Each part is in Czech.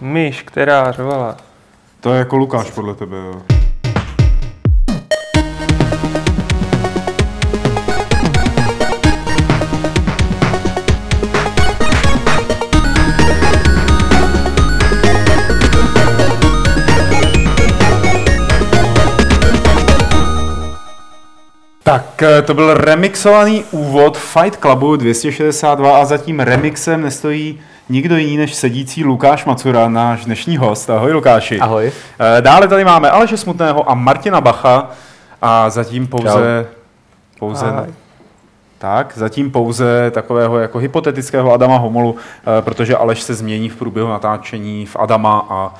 Myš, která řvala. To je jako Lukáš podle tebe, jo. Tak eh, to byl remixovaný úvod Fight Clubu 262 a za tím remixem nestojí nikdo jiný než sedící Lukáš Macura, náš dnešní host. Ahoj Lukáši. Ahoj. Eh, Dále tady máme Aleše Smutného a Martina Bacha a zatím pouze... pouze Ahoj. tak, zatím pouze takového jako hypotetického Adama Homolu, eh, protože Aleš se změní v průběhu natáčení v Adama a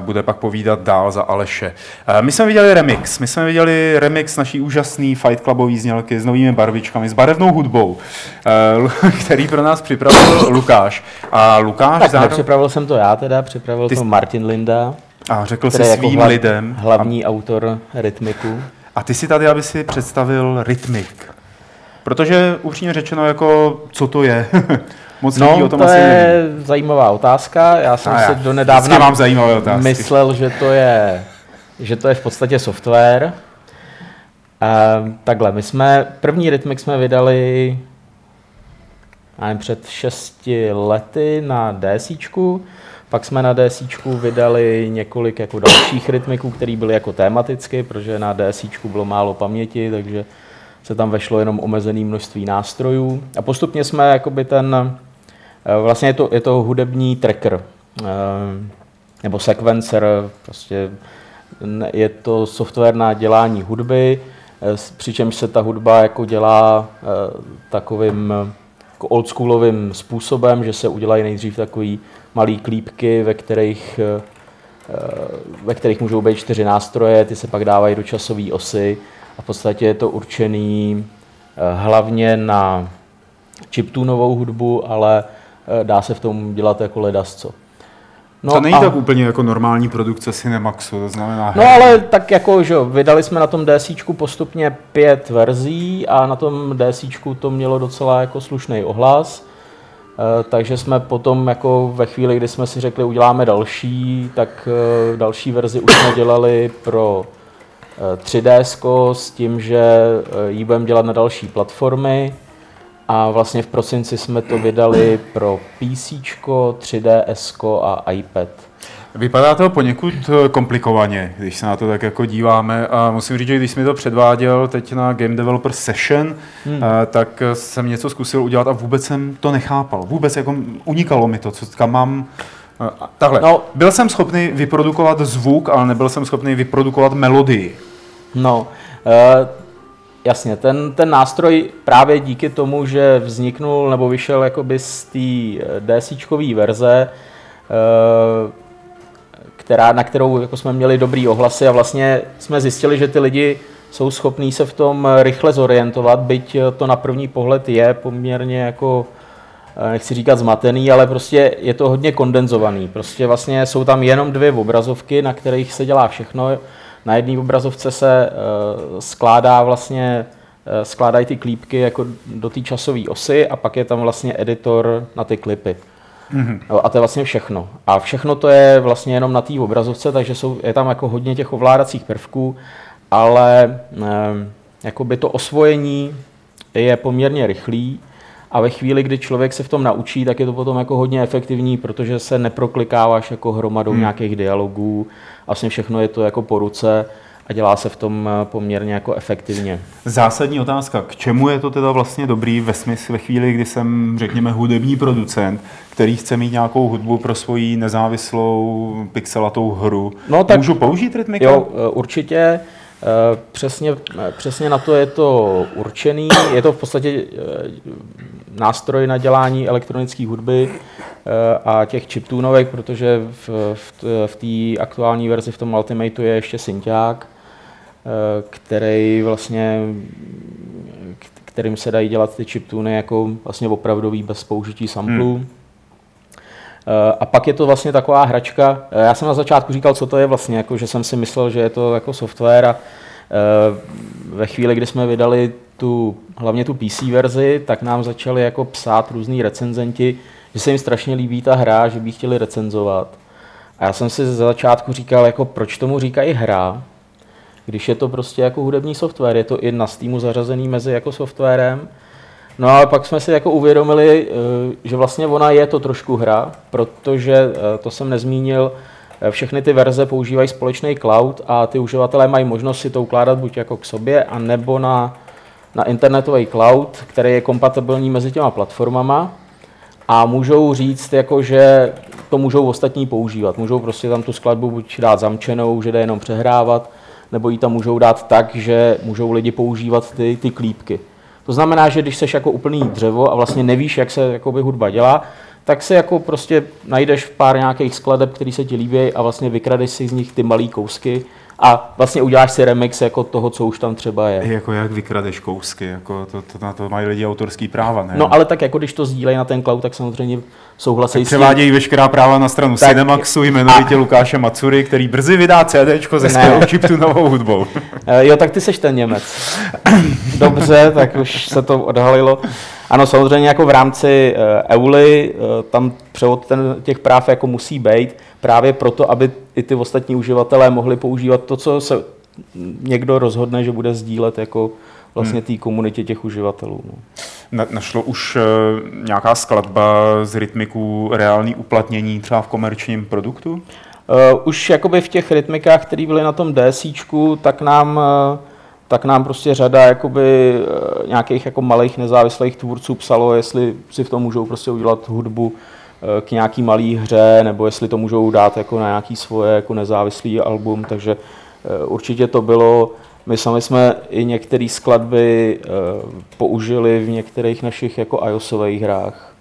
bude pak povídat dál za Aleše. Eh, My jsme viděli remix, my jsme viděli remix naší úžasný Fight Clubový znělky s novými barvičkami, s barevnou hudbou, eh, který pro nás připravil Lukáš. A Lukáš Tak zároveň... nepřipravil jsem to já teda, připravil Ty to jsi- Martin Linda, A řekl si který je jako svým hla- lidem. hlavní autor rytmiku. A ty si tady, aby si představil rytmik. Protože upřímně řečeno, jako, co to je? Moc lidí No, o tom to asi je zajímavá otázka. Já jsem si já do nedávna mám zajímavé otázky. myslel, že to je, že to je v podstatě software. Ehm, takhle, my jsme, první rytmik jsme vydali nevím, před šesti lety na DSíčku, pak jsme na DSíčku vydali několik jako dalších rytmiků, které byly jako tematicky, protože na DSíčku bylo málo paměti, takže se tam vešlo jenom omezené množství nástrojů. A postupně jsme jakoby ten, vlastně je to, je to hudební tracker, eh, nebo sequencer, prostě je to software na dělání hudby, eh, přičemž se ta hudba jako dělá eh, takovým eh, jako oldschoolovým způsobem, že se udělají nejdřív takový malý klípky, ve kterých, eh, eh, ve kterých můžou být čtyři nástroje, ty se pak dávají do časové osy a v podstatě je to určený eh, hlavně na chiptunovou hudbu, ale eh, dá se v tom dělat jako ledasco. No to není a- tak úplně jako normální produkce Cinemaxu, to znamená... No ale tak jako, že jo, vydali jsme na tom DSíčku postupně pět verzí a na tom DSíčku to mělo docela jako slušný ohlas. Eh, Takže jsme potom jako ve chvíli, kdy jsme si řekli, uděláme další, tak eh, další verzi už jsme dělali pro eh, 3DS s tím, že eh, ji budeme dělat na další platformy a vlastně v prosinci jsme to vydali pro PC, 3DS a iPad. Vypadá to poněkud eh, komplikovaně, když se na to tak jako díváme a musím říct, že když jsem mi to předváděl teď na Game Developer Session, hmm. tak eh, jsem něco zkusil udělat a vůbec jsem to nechápal. Vůbec jako unikalo mi to, co kam mám eh, Takhle, no. Byl jsem schopný vyprodukovat zvuk, ale nebyl jsem schopný vyprodukovat melodii. No, jasně, ten, ten nástroj právě díky tomu, že vzniknul nebo vyšel jakoby z té DSíčkové verze, uh, která, na kterou jako jsme měli dobrý ohlasy a vlastně jsme zjistili, že ty lidi jsou schopní se v tom rychle zorientovat, byť to na první pohled je poměrně jako eh, nechci říkat zmatený, ale prostě je to hodně kondenzovaný. Prostě vlastně jsou tam jenom dvě obrazovky, na kterých se dělá všechno. Na jedné obrazovce se uh, skládá vlastně eh, skládají ty klípky jako do té časové osy a pak je tam vlastně editor na ty klipy. Mm-hmm. A to je vlastně všechno. A všechno to je vlastně jenom na té obrazovce, takže jsou, je tam jako hodně těch ovládacích prvků, ale eh, jakoby to osvojení je poměrně rychlý a ve chvíli, kdy člověk se v tom naučí, tak je to potom jako hodně efektivní, protože se neproklikáváš jako hromadou hmm. nějakých dialogů, vlastně všechno je to jako po ruce a dělá se v tom eh, poměrně jako efektivně. Zásadní otázka, k čemu je to teda vlastně dobrý ve smyslu ve chvíli, kdy jsem, řekněme, hudební producent, který chce mít nějakou hudbu pro svoji nezávislou pixelatou hru. No, tak- Můžu použít rytmika? Jo, eh, určitě. eh, Přesně, přesně na to je to určený. Je to v podstatě nástroj na dělání elektronické hudby eh, a těch chiptunovek, protože v, v, v té aktuální verzi v tom Ultimateu je ještě synťák, eh, který vlastně kterým se dají dělat ty chiptuny jako vlastně opravdový bez použití samplů. Hmm. Eh, A pak je to vlastně taková hračka. Já jsem na začátku říkal, co to je vlastně, jako, že jsem si myslel, že je to jako software a ve chvíli, kdy jsme vydali tu, hlavně tu PC verzi, tak nám začali jako psát různí recenzenti, že se jim strašně líbí ta hra, že by chtěli recenzovat. A já jsem si ze začátku říkal, jako proč tomu říkají hra, když je to prostě jako hudební software, je to i na Steamu zařazený mezi jako softwarem. No ale pak jsme si jako uvědomili, eh, že vlastně ona je to trošku hra, protože, eh, to jsem nezmínil, eh, všechny ty verze používají společný cloud a ty uživatelé mají možnost si to ukládat buď jako k sobě, a nebo na, na internetový cloud, který je kompatibilní mezi těma platformama a můžou říct, jako, že to můžou ostatní používat. Můžou prostě tam tu skladbu buď dát zamčenou, že jde jenom přehrávat, nebo ji tam můžou dát tak, že můžou lidi používat ty, ty klípky. To znamená, že když seš jako úplný dřevo a vlastně nevíš, jak se jakoby, hudba dělá, tak si jako prostě najdeš pár nějakých skladeb, které se ti líbí a vlastně vykradeš si z nich ty malé kousky a vlastně uděláš si remix jako toho, co už tam třeba je. Jako jak vykradeš kousky, jako to, to, na to mají lidi autorský práva, ne? No ale tak jako když to sdílejí na ten cloud, tak samozřejmě souhlasí tak převádějí veškerá práva na stranu tak, Cinemaxu, jmenovitě a... Lukáše Macury, který brzy vydá CD se skvělou chiptu novou hudbou. Eh, jo, tak ty seš ten Němec. Dobře, tak už se to odhalilo. Ano, samozřejmě jako v rámci uh, EULY, uh, tam převod ten, těch práv jako musí být, právě proto, aby i ty ostatní uživatelé mohli používat to, co se někdo rozhodne, že bude sdílet jako vlastně hmm. té komunitě těch uživatelů. No. Na, našlo už uh, nějaká skladba z rytmiků reálný uplatnění třeba v komerčním produktu? Uh, už jakoby v těch rytmikách, které byly na tom DSíčku, tak nám uh, tak nám prostě řada jakoby, nějakých jako malých nezávislých tvůrců psalo, jestli si v tom můžou prostě udělat hudbu k nějaký malý hře, nebo jestli to můžou dát jako na nějaký svoje jako nezávislý album, takže určitě to bylo my sami jsme i některé skladby použili v některých našich jako iOSových hrách.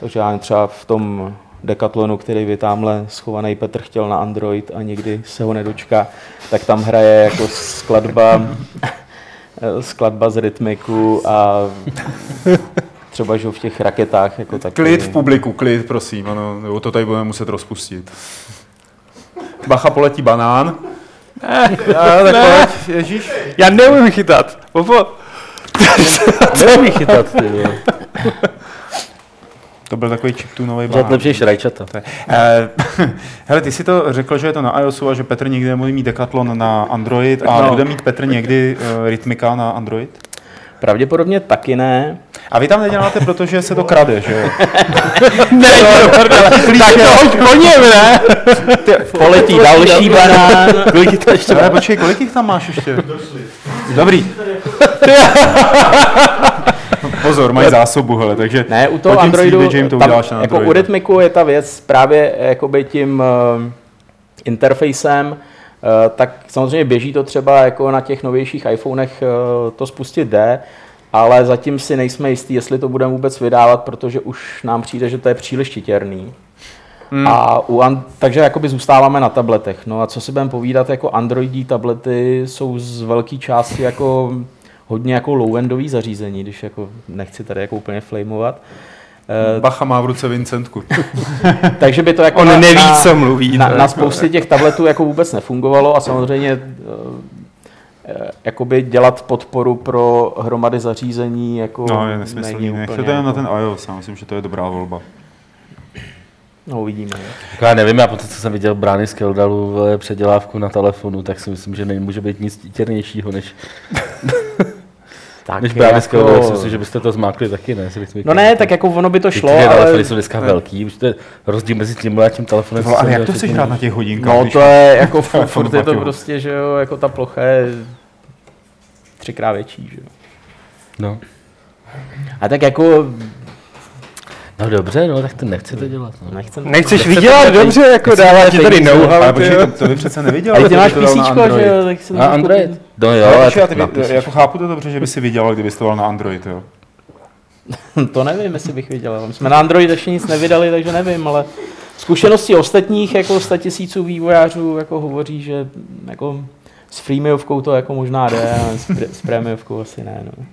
Takže já třeba v tom Decathlonu, který by tamhle schovaný Petr chtěl na Android a nikdy se ho nedočká, tak tam hraje jako skladba, skladba z rytmiku a třeba že v těch raketách. Jako taky. Klid v publiku, klid, prosím, ano, nebo to tady budeme muset rozpustit. Bacha poletí banán. Ne, já, tak ne. Pojď, ježíš. Já neumím chytat. Popo. neumím chytat, ty To byl takový chiptunový banán. lepší rajčata. Eh, hele, ty si to řekl, že je to na iOSu a že Petr někdy nebude mít Decathlon na Android a no. bude mít Petr někdy uh, Rytmika na Android? Pravděpodobně taky ne. A vy tam neděláte, protože se to krade, že jo? ne, no, tak to hoď po něm, ne? Poletí další banán. Kolik to ještě? Ale počkej, kolik jich tam máš ještě? Dobrý. Pozor, mají zásobu, hele, takže ne, u toho Androidu, to tam, uděláš na jako u Rytmiku je ta věc právě jakoby tím uh, interfejsem, Eh, tak samozřejmě běží to třeba jako na těch novějších iPhonech eh, to spustit jde, ale zatím si nejsme jistí, jestli to budeme vůbec vydávat, protože už nám přijde, že to je příliš čitěrný. Hmm. A u an- takže jakoby zůstáváme na tabletech. No a co si budeme povídat, jako Androidí tablety jsou z velké části jako hodně jako low-endový zařízení, když jako nechci tady jako úplně flameovat. Eh, Bacha má v ruce Vincentku. Takže by to jako On na, neví, na, co mluví. Na, na spoustě těch tabletů jako vůbec nefungovalo a samozřejmě eh, jakoby dělat podporu pro hromady zařízení jako No, je nesmyslný. Nechte to jako... na ten iOS, já myslím, že to je dobrá volba. No, uvidíme. Jako já nevím, já po to, co jsem viděl Brány z Keldalu předělávku na telefonu, tak si myslím, že nemůže být nic těrnějšího, než tak Než právě jako... skvělé, si myslím, že byste to zmákli taky, ne? No ne, tak jako ono by to šlo, ale... telefony jsou dneska ne. velký, už to je rozdíl mezi tím a tím telefonem. No, ale jak to chceš hrát na těch hodinkách? No to je jako furt je to prostě, že jo, jako ta plocha je třikrát větší, že jo. No. A tak jako No dobře, no, tak to nechcete dělat. No. Nechcem, Nechceš vydělat, dobře, jako dává ti tady know-how. Ale počkej, to, to by přece neviděl. Ale ty máš písíčko, že jo, tak se Na Android? No jo, ale já, jako chápu to dobře, že by si vydělal, kdyby to na Android, jo. to nevím, jestli bych vydělal. My jsme na Android ještě nic nevydali, takže nevím, ale zkušenosti ostatních, jako 100 tisíců vývojářů, jako hovoří, že jako s freemiovkou to jako možná jde, ale s, pr- s prémiovkou asi ne. No.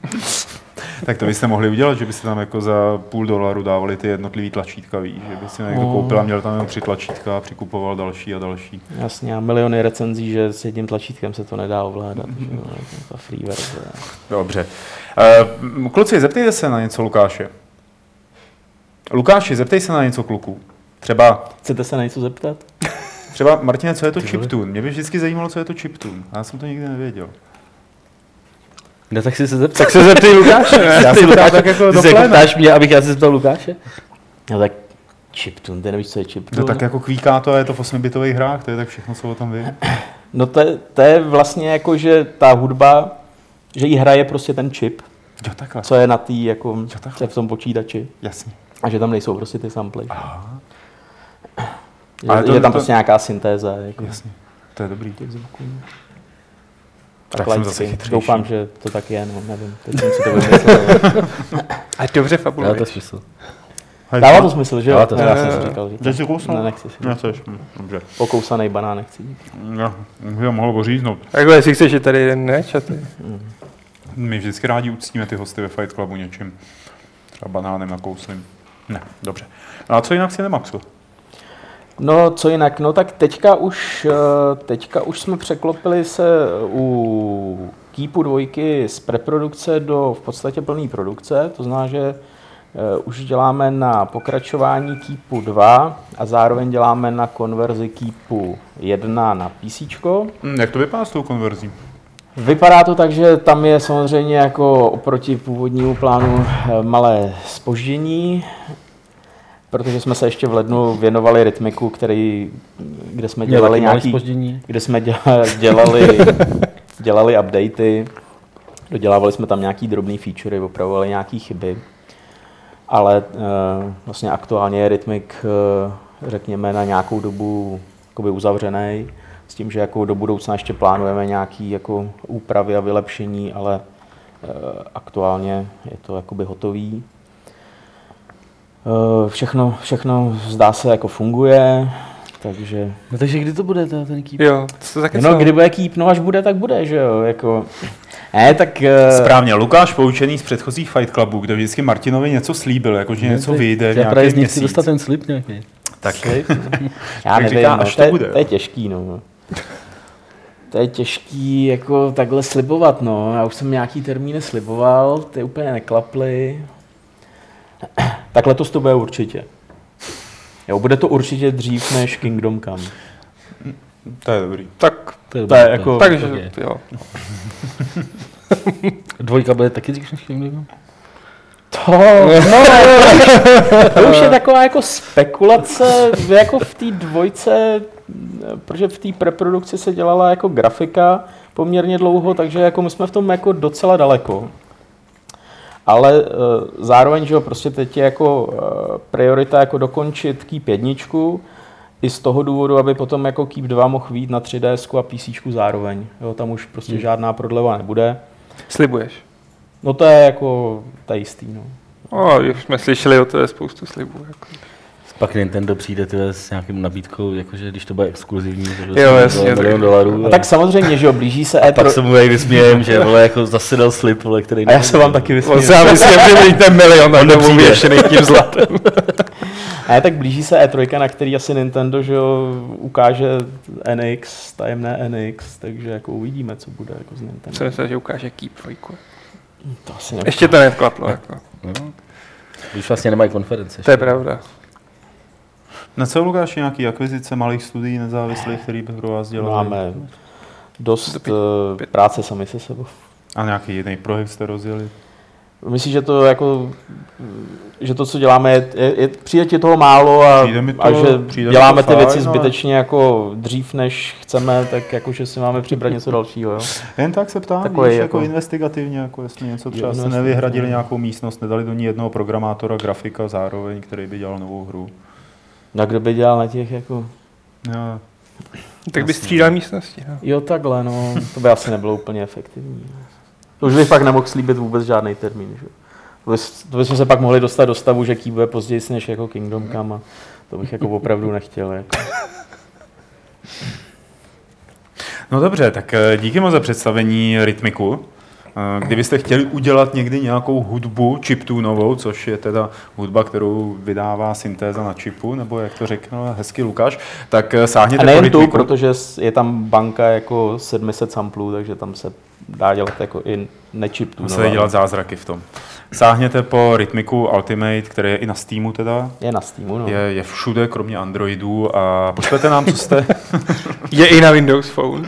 Tak to byste mohli udělat, že byste tam jako za půl dolaru dávali ty jednotlivý tlačítka, víš, že by si někdo no. koupil a měl tam jenom tři tlačítka a přikupoval další a další. Jasně, a miliony recenzí, že s jedním tlačítkem se to nedá ovládat, že jo, ta free verze. Dobře. Uh, kluci, zeptejte se na něco Lukáše. Lukáši, zeptej se na něco kluků. Třeba... Chcete se na něco zeptat? Třeba, Martine, co je to chiptune? Mě by vždycky zajímalo, co je to chiptune. Já jsem to nikdy nevěděl. No tak si se zeptej. Tak se zeptej Lukáše. Já Ty se ptám Lukáš, tak jako ty do se jako pléna. ptáš mě, abych já se zeptal Lukáše? No tak chiptune, ty nevíš, co je chiptune? No tak jako kvíká to a je to v 8-bitových hrách, to je tak všechno, co o tom ví. No to, je- to je vlastně jako, že ta hudba, že jí hraje prostě ten čip, Jo, takhle. co je na tý, jako, takhle. co je v tom počítači. Jasně. A že tam nejsou prostě ty samply. Aha, Že, Ale to- že tam to- prostě nějaká syntéza. Jako, jasně. To je dobrý. těch zvuků. Tak Tak jsem zase chytřejší. Doufám, že to tak je, no, nevím. Teď jsem si to vymyslel. A dobře Dává fabuluje. to smysl. Dává to smysl, že jo? Dává to No, Já smysl. jsem si říkal, že Jdeš si to, kousnout? ne, nechci si. Nechceš? Hm, Dobře. Pokousaný banán nechci. Já, já mohl oříznout. Takhle, jestli chceš, že tady jeden ne, čaty. My vždycky rádi uctíme ty hosty ve Fight Clubu něčím. Třeba banánem nakouslým. Ne, dobře. No a co jinak si nemaxu? No, co jinak? No tak teďka už, eh, teďka už jsme překlopili se u Keepu dvojky z preprodukce do v podstatě plné produkce. To znamená, že eh, už děláme na pokračování Keepu 2 a zároveň děláme na konverzi Keepu 1 na PC. Hm, Jak to vypadá s tou konverzí? Vypadá to tak, že tam je samozřejmě jako oproti původnímu plánu eh, malé spoždění, protože jsme se ještě v lednu věnovali rytmiku, který, kde jsme dělali nějaký, zpoždění. kde jsme dělali, dělali, dělali updaty, dodělávali jsme tam nějaký drobný featurey, opravovali nějaké chyby, ale uh, vlastně aktuálně je rytmik, uh, řekněme, na nějakou dobu jakoby uzavřený, s tím, že jako do budoucna ještě plánujeme nějaké jako úpravy a vylepšení, ale uh, aktuálně je to jakoby hotový. Uh, všechno, všechno zdá se jako funguje, takže No takže kdy to bude ta- ten keep? Jo, to se taky No, kdy bude keep, no až bude, tak bude, že jo, jako... Ne, tak... eh, Správně, Lukáš poučený z předchozích Fight Clubů, kde vždycky Martinovi něco slíbil, jako že něco vyjde v Já právě z nějaký nich chci měsíc. dostat ten slib nějaký. Tak Já Tak nevím, říká, no, až to, to je, bude, to je těžký, no. To je těžký jako takhle slibovat, no. Já už jsem nějaký termíny sliboval, ty úplně neklaply. Tak letos to bude určitě. Jo, bude to určitě dřív než Kingdom Come. to je dobrý. Tak, To je, To je dobrý, jako- tak takže, je. jo. Dvojka bude taky dřív než Kingdom? To, no, to už je taková jako spekulace, jako v té dvojce, protože v té preprodukci se dělala jako grafika poměrně dlouho, takže jako my jsme v tom jako docela daleko. Ale e, zároveň, že jo, prostě teď je jako e, priorita jako dokončit Keep jedničku, i z toho důvodu, aby potom jako Keep 2 mohl vít na 3DS a PC zároveň. Jo, tam už prostě Hmm. žádná prodleva nebude. Slibuješ. No to je jako, to je jistý, no. O, už jsme slyšeli o té spoustu slibů. Jako. Pak Nintendo přijde tyhle, s nějakým nabídkou, jakože když to bude exkluzivní, že bude Jo, jasně, milion tak- dolarů. A tak samozřejmě, že jo, blíží se a pak E3. se mu tady vysmějem, že vole, jako zase dal slib, vole, který... A já se vám taky On vysměju. se já myslím, že ten milion a nebo nepřijde. věšený tím zlatem. A tak blíží se E3, na který asi Nintendo, že jo, ukáže NX, tajemné NX, takže jako uvidíme, co bude jako z Nintendo. Jsem myslel, že ukáže Keep dvojku. To asi. Ještě to neklaplo. Jako. No. Když vlastně nemají konference. To je pravda. Na co Lukáš nějaký akvizice malých studií nezávislých, který by pro vás dělali? Máme dost To pět- uh, práce sami se sebou. A nějaký jiný projekt jste rozjeli? Myslím, že to jako, že to, co děláme, je, je, je přijde ti toho málo a, to- a že děláme ty fajn, věci ale- zbytečně jako dřív, než chceme, tak jako, že si máme přibrat něco dalšího, jo. Jen tak se ptám, Takový víš, jako, jako- investigativně, jako jestli něco třeba investigativně. nevyhradili nějakou místnost, nedali do ní jednoho programátora, grafika zároveň, který by dělal novou hru. No kdo by dělal na těch jako... Jo. Tak by střídal místnosti. No. Jo, takhle, no. To by asi nebylo úplně efektivní. To už bych fakt nemohl slíbit vůbec žádný termín, že? To, bys, to bychom se pak mohli dostat do stavu, že Key bude později než jako Kingdom Come a to bych jako opravdu nechtěl. Jako. No dobře, tak eh, díky moc za představení rytmiku. Kdybyste chtěli udělat někdy nějakou hudbu chiptunovou, což je teda hudba, kterou vydává syntéza na čipu, nebo jak to řekl hezky Lukáš, tak eh, sáhněte A nejen po tu, protože je tam banka jako 700 samplů, takže tam se dá dělat jako i nečip se dají dělat zázraky v tom. sáhněte po Rytmiku Ultimate, který je i na Steamu teda. Je na Steamu, no. Je, je všude, kromě Androidů a pošlete nám, co jste... Je i na Windows Phone.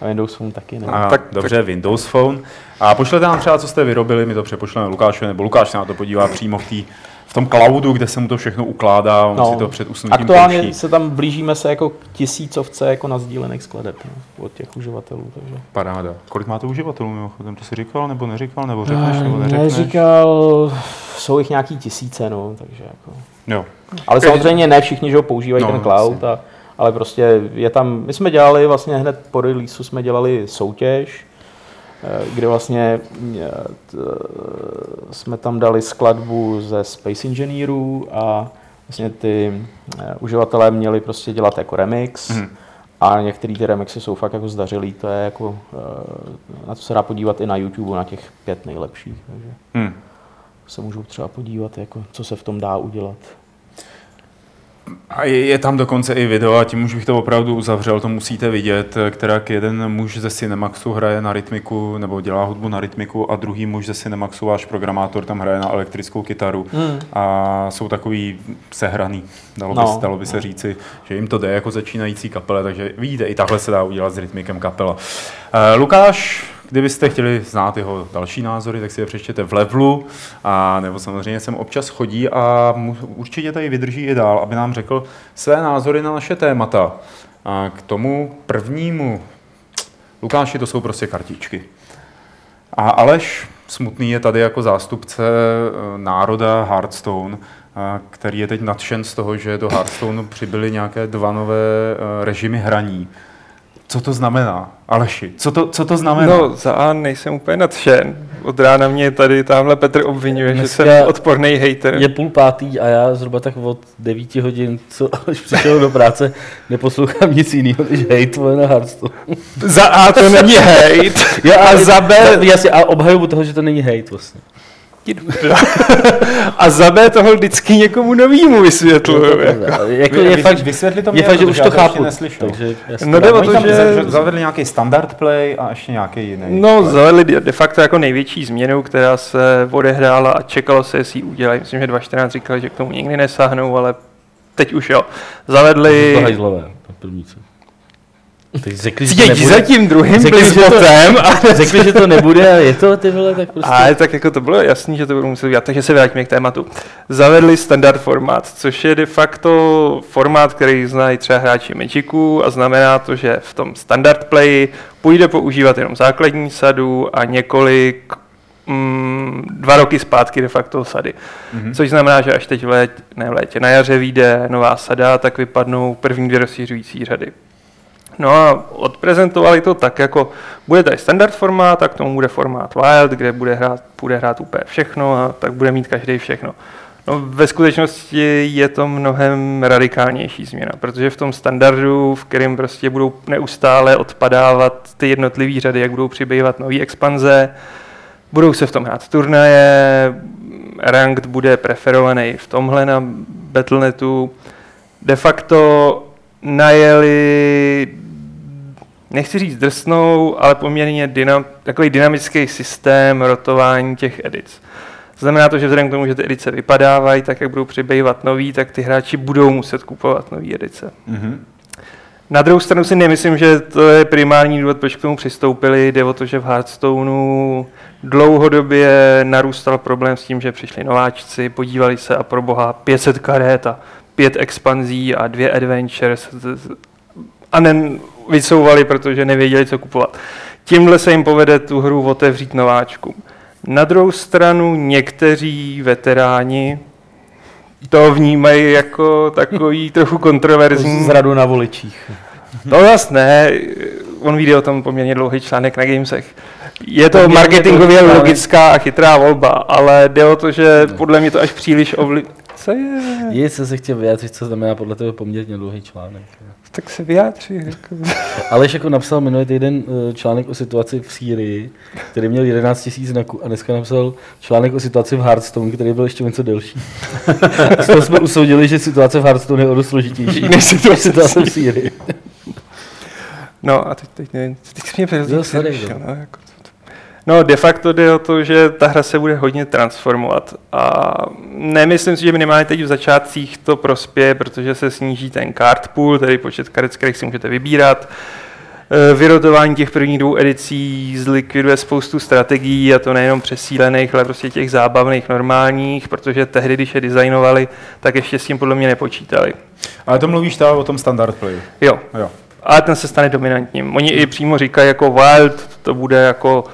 A Windows Phone taky, ne? A, tak- dobře, Windows Phone. A pošlete nám třeba, co jste vyrobili, my to přepošleme Lukášovi, nebo Lukáš se na to podívá přímo v, tý, v tom cloudu, kde se mu to všechno ukládá, on si to před usnutím Aktuálně pouští. se tam blížíme se jako k tisícovce jako na sdílených skladeb no, od těch uživatelů. Takže. Paráda. Kolik máte uživatelů mimochodem? To jsi říkal, nebo neříkal, nebo řekneš, nebo neřekneš? Neříkal, jsou jich nějaký tisíce, no, takže jako. Jo. Ale samozřejmě ne všichni, že ho používají No, ten cloud, a, ale prostě je tam, my jsme dělali vlastně hned po releaseu jsme dělali soutěž, eh, kde vlastně eh, t, jsme tam dali skladbu ze Space Engineerů a vlastně ty eh, uživatelé měli prostě dělat jako remix Mhm. a některé ty remixy jsou fakt jako zdařilý, to je jako, eh, na to se dá podívat i na YouTube, na těch pět nejlepších, takže Hm. se můžou třeba podívat, jako, co se v tom dá udělat. A je, je tam dokonce i video, a tím už bych to opravdu uzavřel, to musíte vidět, která jeden muž ze Cinemaxu hraje na rytmiku, nebo dělá hudbu na rytmiku, a druhý muž ze Cinemaxu, váš programátor, tam hraje na elektrickou kytaru. Hmm. A jsou takový sehraný, dalo by, No, dalo by se no. říci, že jim to jde jako začínající kapele, takže vidíte, i takhle se dá udělat s rytmikem kapela. Uh, Lukáš, kdybyste chtěli znát jeho další názory, tak si je přečtěte v levelu, a nebo samozřejmě sem občas chodí a mu, určitě tady vydrží i dál, aby nám řekl své názory na naše témata. A k tomu prvnímu, Lukáši, to jsou prostě kartičky. A Aleš Smutný je tady jako zástupce eh, národa Hearthstone, a který je teď nadšen z toho, že do Hearthstoneu přibyly nějaké dva nové eh, režimy hraní. Co to znamená? Aleši, co to, co to znamená? No, za A nejsem úplně nadšen. Od rána mě tady tamhle Petr obvinuje, Dneska že jsem odporný hater. Je půl pátý a já zhruba tak od 9 hodin, co až přišel do práce, neposlouchám nic jiného než hate na Hearthstone. Za A to není hate. Já, a za B, Jasně, a obhajuju toho, že to není hate vlastně. a za B toho vždycky někomu novýmu vysvětluju. jako. jako je vy- fakt, vysvětli to je mě, fakt, že už to chápu. neslyšel. Takže jasně. No jde o Oni to, tam že... za- zavedli nějaký standard play a ještě nějaký jiný. No, zavedli de facto jako největší změnu, která se odehrála a čekalo se, jestli ji udělají. Myslím, že 2014 říkali, že k tomu nikdy nesáhnou, ale teď už jo. Zavedli... To hajzlové, to první co. Řekli, že to nebude. za tím druhým Řekli, že to- a Řekli, že to nebude a je to ty vole, tak prostě. Ale tak jako to bylo jasný, že to budou muset udělat, takže se vrátíme k tématu. Zavedli standard formát, což je de facto formát, který znají třeba hráči Magicu a znamená to, že v tom standard play půjde používat jenom základní sadu a několik mm, dva roky zpátky de facto sady. Mhm. Což znamená, že až teď v létě, ne v létě, na jaře vyjde nová sada, tak vypadnou první dvě rozšířující řady. No a odprezentovali to tak, jako bude tady standard formát, tak tomu bude formát Wild, kde bude hrát, bude hrát úplně všechno a tak bude mít každý všechno. No, ve skutečnosti je to mnohem radikálnější změna, protože v tom standardu, v kterém prostě budou neustále odpadávat ty jednotlivé řady, jak budou přibývat nové expanze, budou se v tom hrát turnaje, ranked bude preferovaný v tomhle na Battle.netu. De facto najeli, nechci říct drsnou, ale poměrně dynam, takový dynamický systém rotování těch edic. Znamená to, že vzhledem k tomu, že ty edice vypadávají, tak jak budou přibývat nový, tak ty hráči budou muset kupovat nové edice. Mhm. Na druhou stranu si nemyslím, že to je primární důvod, proč k tomu přistoupili. Jde o to, že v Hearthstoneu dlouhodobě narůstal problém s tím, že přišli nováčci, podívali se a pro boha 500 karet a pět expanzí a dvě adventures a ne, vycouvali, protože nevěděli, co kupovat. Tímhle se jim povede tu hru otevřít nováčkům. Na druhou stranu někteří veteráni to vnímají jako takový trochu kontroverzní. Zradu na voličích. No zas ne, on vyjde o tom poměrně dlouhý článek na Gamesech. Je to marketingově logická a chytrá volba, ale jde o to, že podle mě to až příliš ovli... Co je? Je, co se chtěl vyjádřit, co znamená podle tebe poměrně dlouhý článek. Tak se vyjádří. Jako. Aleš jako napsal minulý týden eh, článek o situaci v Sýrii, který měl 11 000 znaků a dneska napsal článek o situaci v Hearthstone, který byl ještě něco delší. Z toho jsme usoudili, že situace v Hearthstone je o dost složitější Než situace v situace v Sýrii. No a teď, teď nevím, teď jsi mě sorry, přerušil, no. no, jako. No, de facto jde o to, že ta hra se bude hodně transformovat a nemyslím si, že minimálně teď v začátcích to prospěje, protože se sníží ten card pool, tedy počet karet, z kterých si můžete vybírat. Eh, vyrotování těch prvních dvou edicí zlikviduje spoustu strategií, a to nejenom přesílených, ale prostě těch zábavných, normálních, protože tehdy, když je designovali, tak ještě s tím podle mě nepočítali. Ale to mluvíš tam o tom standard play. Jo, Jo. ale ten se stane dominantním. Oni i přímo říkají jako Wild, to bude jako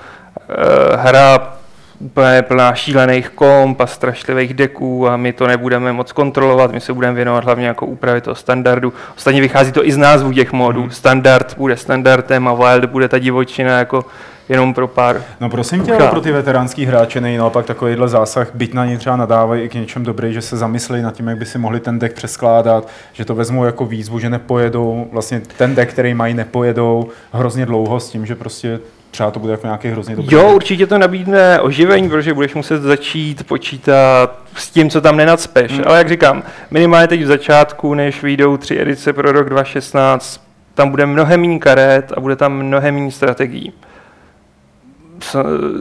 hra úplně plná šílených komp a strašlivých deků a my to nebudeme moc kontrolovat, my se budeme věnovat hlavně jako úpravy toho standardu. Ostatně vychází to i z názvu těch modů. Hmm. Standard bude standardem a Wild bude ta divočina jako jenom pro pár. No prosím tě, ale pro ty veteránský hráče nej naopak takovýhle zásah, byť na ně třeba nadávají i k něčem dobrý, že se zamyslí nad tím, jak by si mohli ten deck přeskládat, že to vezmou jako výzvu, že nepojedou, vlastně ten deck, který mají, nepojedou hrozně dlouho s tím, že prostě třeba to bude jako nějaký hrozně dobrý. Jo, určitě to nabídne oživení, protože budeš muset začít počítat s tím, co tam nenacpeš. Hmm. Ale jak říkám, minimálně teď v začátku, než vyjdou tři edice pro rok 2016, tam bude mnohem méně karet a bude tam mnohem méně strategií.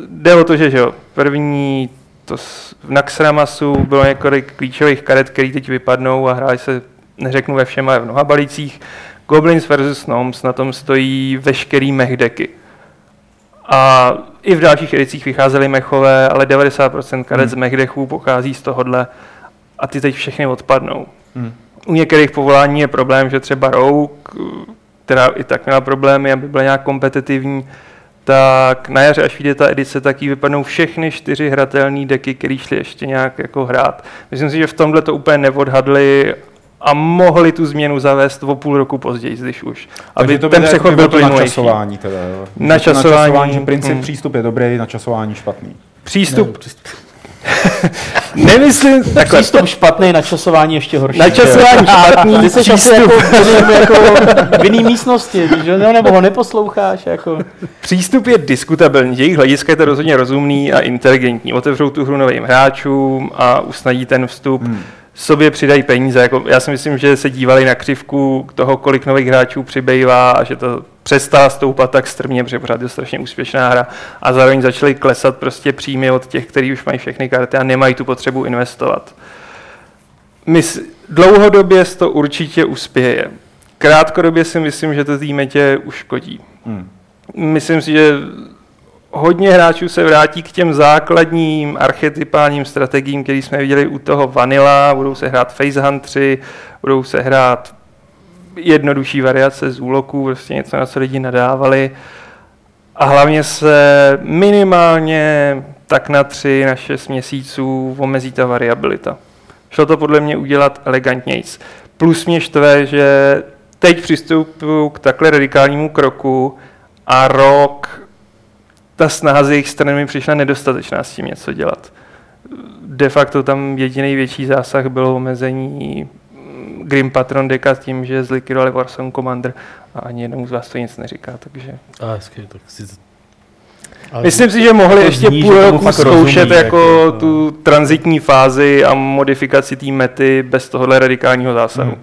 Jde o to, že, že jo, první to s- v Naxramasu bylo několik klíčových karet, které teď vypadnou a hráli se, neřeknu ve všem, ale v mnoha balících. Goblins vs. Gnomes, na tom stojí veškerý mech decky. A i v dalších edicích vycházely mechové, ale 90% karet Hmm. z mech dechů pochází z tohohle a ty teď všechny odpadnou. Hmm. U některých povolání je problém, že třeba Rogue, která i tak měla problémy, aby byla nějak kompetitivní, tak na jaře, až vyjde ta edice, tak jí vypadnou všechny čtyři hratelné deky, které šly ještě nějak jako hrát. Myslím si, že v tomhle to úplně neodhadli a mohli tu změnu zavést o půl roku později, když už. Aby Takže to ten přechod byl plynulejší. načasování teda, jo. Načasování, načasování, že princip mm. přístup je dobrý, načasování špatný. Přístup, Ne, nemyslím, takhle, Přístup špatný, načasování ještě horší. načasování špatný, Ty jsi asi jako, jako v jiný místnosti, že, no, nebo ho neposloucháš. Jako. Přístup je diskutabilní, jejich hlediska je to rozhodně rozumný a inteligentní. Otevřou tu hru novým hráčům a usnadí ten vstup. Hmm. Sobě přidají peníze. Jako já si myslím, že se dívali na křivku toho, kolik nových hráčů přibývá a že to přestala stoupat tak strmě, protože pořád je to strašně úspěšná hra a zároveň začaly klesat prostě příjmy od těch, kteří už mají všechny karty a nemají tu potřebu investovat. My s- dlouhodobě to určitě uspěje. Krátkodobě si myslím, že to té metě uškodí. Hmm. Myslím si, že hodně hráčů se vrátí k těm základním archetypálním strategiím, které jsme viděli u toho Vanilla, budou se hrát Face Huntři, budou se hrát jednodušší variace z úloků, prostě něco, na co lidi nadávali. A hlavně se minimálně tak na tři, na šest měsíců omezí ta variabilita. Šlo to podle mě udělat elegantnějc. Plus mě štve, že teď přistupuju k takhle radikálnímu kroku a rok ta snaha z jejich strany mi přišla nedostatečná s tím něco dělat. De facto tam jediný větší zásah bylo omezení mm, Grim Patron deka tím, že zlikvidovali Warzone Commander a ani jednomu z vás to nic neříká, takže... A hezky, tak si... Ale Myslím si, že mohli ještě zní, půl roku zkoušet rozumí, jako jako, tu transitní fázi a modifikaci té mety bez tohohle radikálního zásahu. Hmm.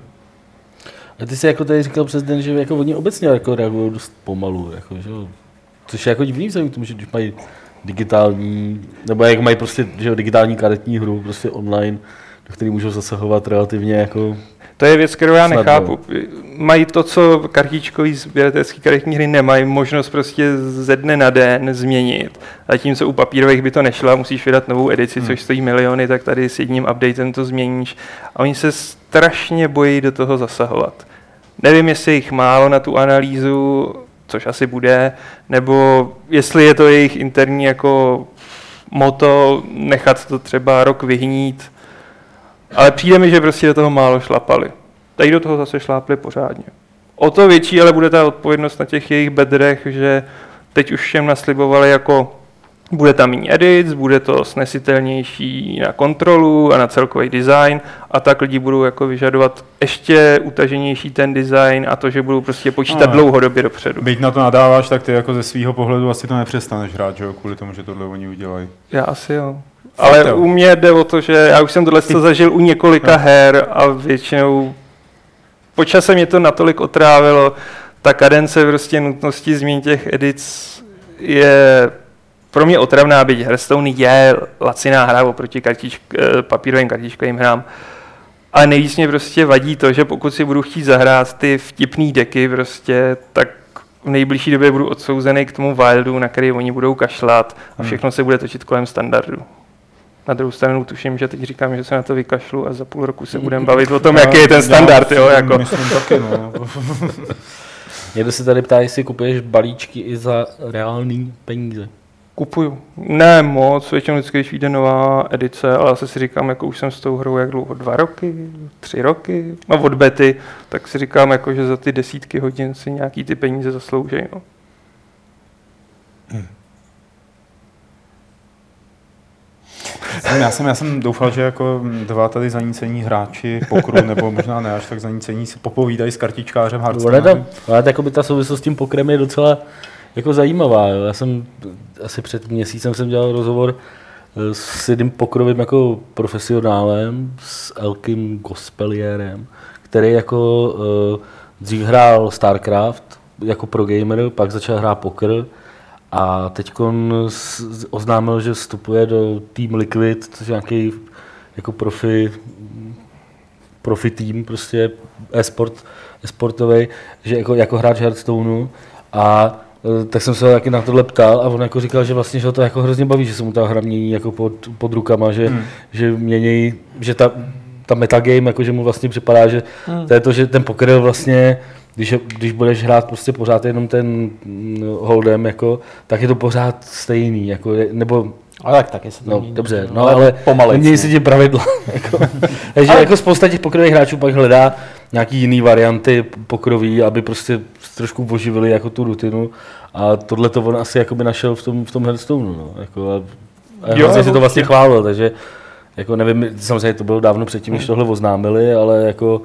A ty jsi jako tady říkal přes den, že jako oni obecně jako reagují dost pomalu, jako, že. Což je jako divný vzhledem k tomu, že když mají digitální, nebo jak mají prostě že digitální karetní hru, prostě online, do které můžou zasahovat relativně jako... To je věc, kterou já nechápu. Mají to, co kartičkový sběratelský karetní hry nemají, možnost prostě ze dne na den změnit. Zatímco u papírových by to nešlo, musíš vydat novou edici, Hmm. což stojí miliony, tak tady s jedním updatem to změníš. A oni se strašně bojí do toho zasahovat. Nevím, jestli jich málo na tu analýzu, což asi bude, nebo jestli je to jejich interní jako moto nechat to třeba rok vyhnít, ale přijde mi, že prostě do toho málo šlapali. Tady do toho zase šlápli pořádně. O to větší ale bude ta odpovědnost na těch jejich bedrech, že teď už všem naslibovali jako bude tam méně edits, bude to snesitelnější na kontrolu a na celkový design a tak lidi budou jako vyžadovat ještě utaženější ten design a to, že budou prostě počítat No. dlouhodobě dopředu. Byť na to nadáváš, tak ty jako ze svého pohledu asi to nepřestaneš hrát, že jo, kvůli tomu, že tohle oni udělají. Já asi jo. Ale jo. u mě jde o to, že já už jsem tohle zažil u několika No. her a většinou po čase mě to natolik otrávilo, ta kadence prostě nutnosti změn těch edic je pro mě otravná, byť Hearthstone je laciná hra oproti kartič, eh, papírovým kartičkovým hrám. Ale nejvíc mě prostě vadí to, že pokud si budu chtít zahrát ty vtipný deky, prostě, tak v nejbližší době budu odsouzený k tomu wildu, na který oni budou kašlat a všechno se bude točit kolem standardu. Na druhou stranu tuším, že teď říkám, že se na to vykašlu a za půl roku se budeme bavit o tom, jaký je ten standard. Jo, jako. Myslím taky, no. Někdo se tady ptá, jestli kupuješ balíčky i za reální peníze. Kupuju. Ne moc, většinou vždycky, když vyjde nová edice, ale zase si říkám, jako už jsem s tou hrou jak dlouho, dva roky, tři roky, a od bety, tak si říkám, jako, že za ty desítky hodin si nějaký ty peníze zaslouží. No. Jsem- Já jsem, já jsem doufal, že jako dva tady zanícení hráči pokru, nebo možná ne až tak zanícení, si popovídají s kartičkářem Hearthstone. tam, ale jako by ta souvislost s tím pokrem je docela jako zajímavá. Jo. Já jsem asi před měsícem jsem dělal rozhovor eh, s jedním pokrovým jako profesionálem, s Elkim Gospelierem, který jako uh, dřív hrál StarCraft jako pro gamer, pak začal hrát poker a teď oznámil, že vstupuje do Team Liquid, což je nějaký jako profi profi tým, prostě e-sport, e-sportový, že jako, jako hráč Hearthstoneu a tak jsem se ho taky na tohle ptal a on jako říkal, že vlastně že ho to jako hrozně baví, že se mu ta hra mění jako pod, pod rukama, že, hmm. že mění, že ta, ta metagame, jako že mu vlastně připadá, že hmm. to je to, že ten poker je vlastně když, když budeš hrát prostě pořád jenom ten mm, holdem, jako, tak je to pořád stejný, jako, nebo Ale tak taky se to No, mění, dobře, no, no, ale pomalej. mění si ti pravidla. jako. Takže jako spousta těch pokrových hráčů pak hledá nějaký jiný varianty pokroví, aby prostě trošku oživili jako tu rutinu. A tohle to on asi jakoby našel v tom, v tom Hearthstoneu. No. Jako, a, a Jo, hrozně si to vlastně chválil, takže jako nevím, samozřejmě to bylo dávno předtím, než tohle oznámili, ale jako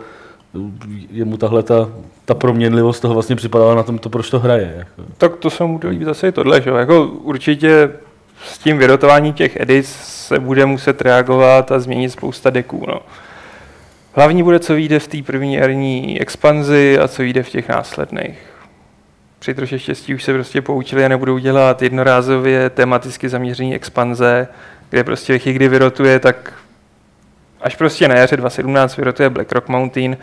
jemu tahle ta, ta proměnlivost toho vlastně připadala na tom, to proč to hraje. Jako. Tak to se mu líbí zase i tohle, že? Jako určitě s tím vyrotováním těch edic se bude muset reagovat a změnit spousta deků, no. Hlavní bude, co vyjde v té první jarní expanzi a co vyjde v těch následných. Při troše štěstí už se prostě poučili a nebudou dělat jednorázově tematicky zaměřený expanze, kde prostě chvíli, kdy vyrotuje, tak až prostě na jaře 2017 vyrotuje Black Rock Mountain,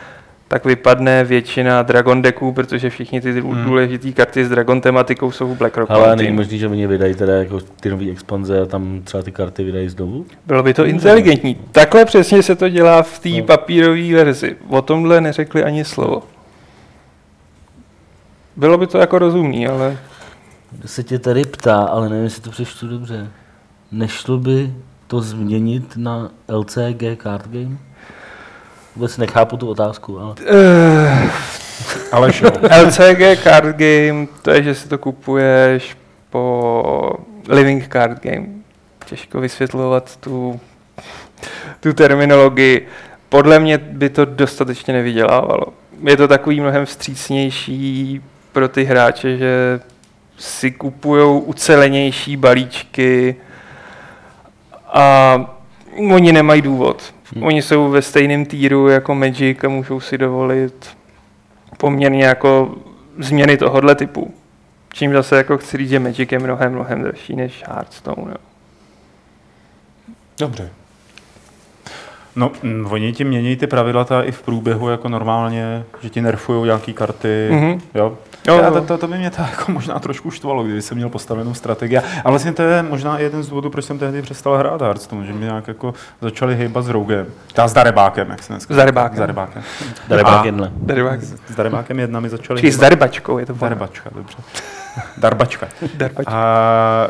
tak vypadne většina Dragon decků, protože všichni ty Hmm. důležité karty s Dragon tematikou jsou v Black Rock Ale není možný, že oni vydají teda jako ty nové expanze a tam třeba ty karty vydají znovu? Bylo by to inteligentní. Takhle přesně se to dělá v té No. papírové verzi. O tomhle neřekli ani slovo. Bylo by to jako rozumný, ale Kdo se tě tady ptá, ale nevím, jestli to přečtu dobře. Nešlo by to změnit na LCG card game? Vůbec nechápu tu otázku, ale... uh, Ale. LCG card game, to je, že si to kupuješ po Living card game. Těžko vysvětlovat tu, tu terminologii. Podle mě by to dostatečně nevydělávalo. Je to takový mnohem vstřícnější pro ty hráče, že si kupují ucelenější balíčky a oni nemají důvod. Oni jsou ve stejném týru jako Magic a můžou si dovolit poměrně jako změny tohohle typu. Čím zase jako chci říct, že Magic je mnohem, mnohem dražší než Hearthstone. Jo. Dobře. No, mm, oni ti mění ty pravidla ta i v průběhu jako normálně, že ti nerfují nějaký karty, Mhm. mm-hmm. jo. Jo, Já, jo. to, to, to, by mě to jako možná trošku štvalo, kdyby jsem měl postavenou strategii. A vlastně to je možná i jeden z důvodů, proč jsem tehdy přestal hrát Hearthstone, že mi nějak jako začali hejbat s Rougem. Ta s Darebákem, jak se dneska S Darebákem. S Darebákem. Darebák A- jedle. Darbak. S, Darebákem jedna mi začali Či s Darbačkou je to ono. Darbačka, dobře. Darbačka. Darbačka. A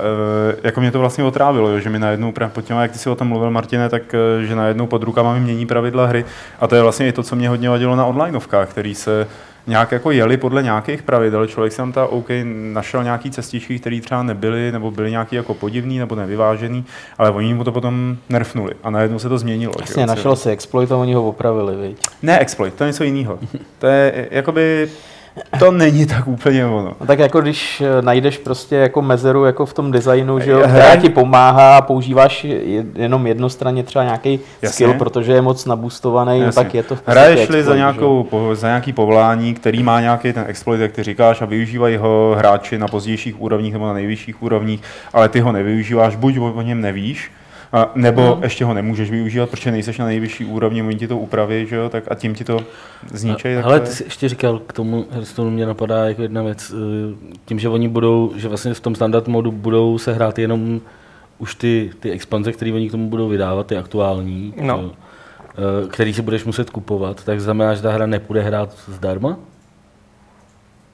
e, jako mě to vlastně otrávilo, jo, že mi najednou, pod těma, jak ty si o tom mluvil, Martine, tak e, že najednou pod rukama mi mění pravidla hry. A to je vlastně i to, co mě hodně vadilo na onlineovkách, který se nějak jako jeli podle nějakých pravidel. Člověk si tam ta OK našel nějaký cestičky, které třeba nebyly, nebo byly nějaký jako podivný, nebo nevyvážený, ale oni mu to potom nerfnuli a najednou se to změnilo. Jasně, jo, našel si exploit a oni ho opravili, viď? Ne exploit, to je něco jiného. To je e, jakoby to není tak úplně ono. No tak jako když eh, najdeš prostě jako mezeru jako v tom designu, že jo, která ti pomáhá a používáš je- jenom jednostranně třeba nějaký Jasně. skill, protože je moc nabustovaný, Jasně. tak je to v Hraješ-li za, nějakou, po- za nějaký povolání, který má nějaký ten exploit, jak ty říkáš, a využívají ho hráči na pozdějších úrovních nebo na nejvyšších úrovních, ale ty ho nevyužíváš, buď o něm nevíš, a, nebo Mhm. ještě ho nemůžeš využívat, protože nejseš na nejvyšší úrovni, oni ti to upraví, že jo, tak a tím ti to zničej. Ale ty jsi ještě říkal, k tomu Hearthstone mě napadá jako jedna věc, eh, tím, že oni budou, že vlastně v tom standard modu budou se hrát jenom už ty, ty expanze, které oni k tomu budou vydávat, ty aktuální, No. eh, který si budeš muset kupovat, tak znamená, že ta hra nepůjde hrát zdarma?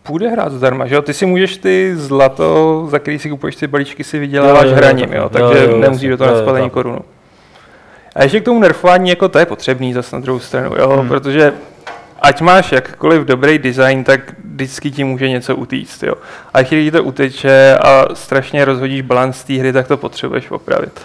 Půjde hrát zdarma, že jo? Ty si můžeš ty zlato, za který si kupuješ ty balíčky, si vyděláváš Jo, jo, hraním, jo, jo? jo, Takže jo, nemusíš do toho naspat ani korunu. A ještě k tomu nerfování, jako to je potřebný zase na druhou stranu, jo? Hmm. Protože ať máš jakkoliv dobrý design, tak vždycky ti může něco utíct, jo? A když ti to uteče a strašně rozhodíš balans té hry, tak to potřebuješ opravit.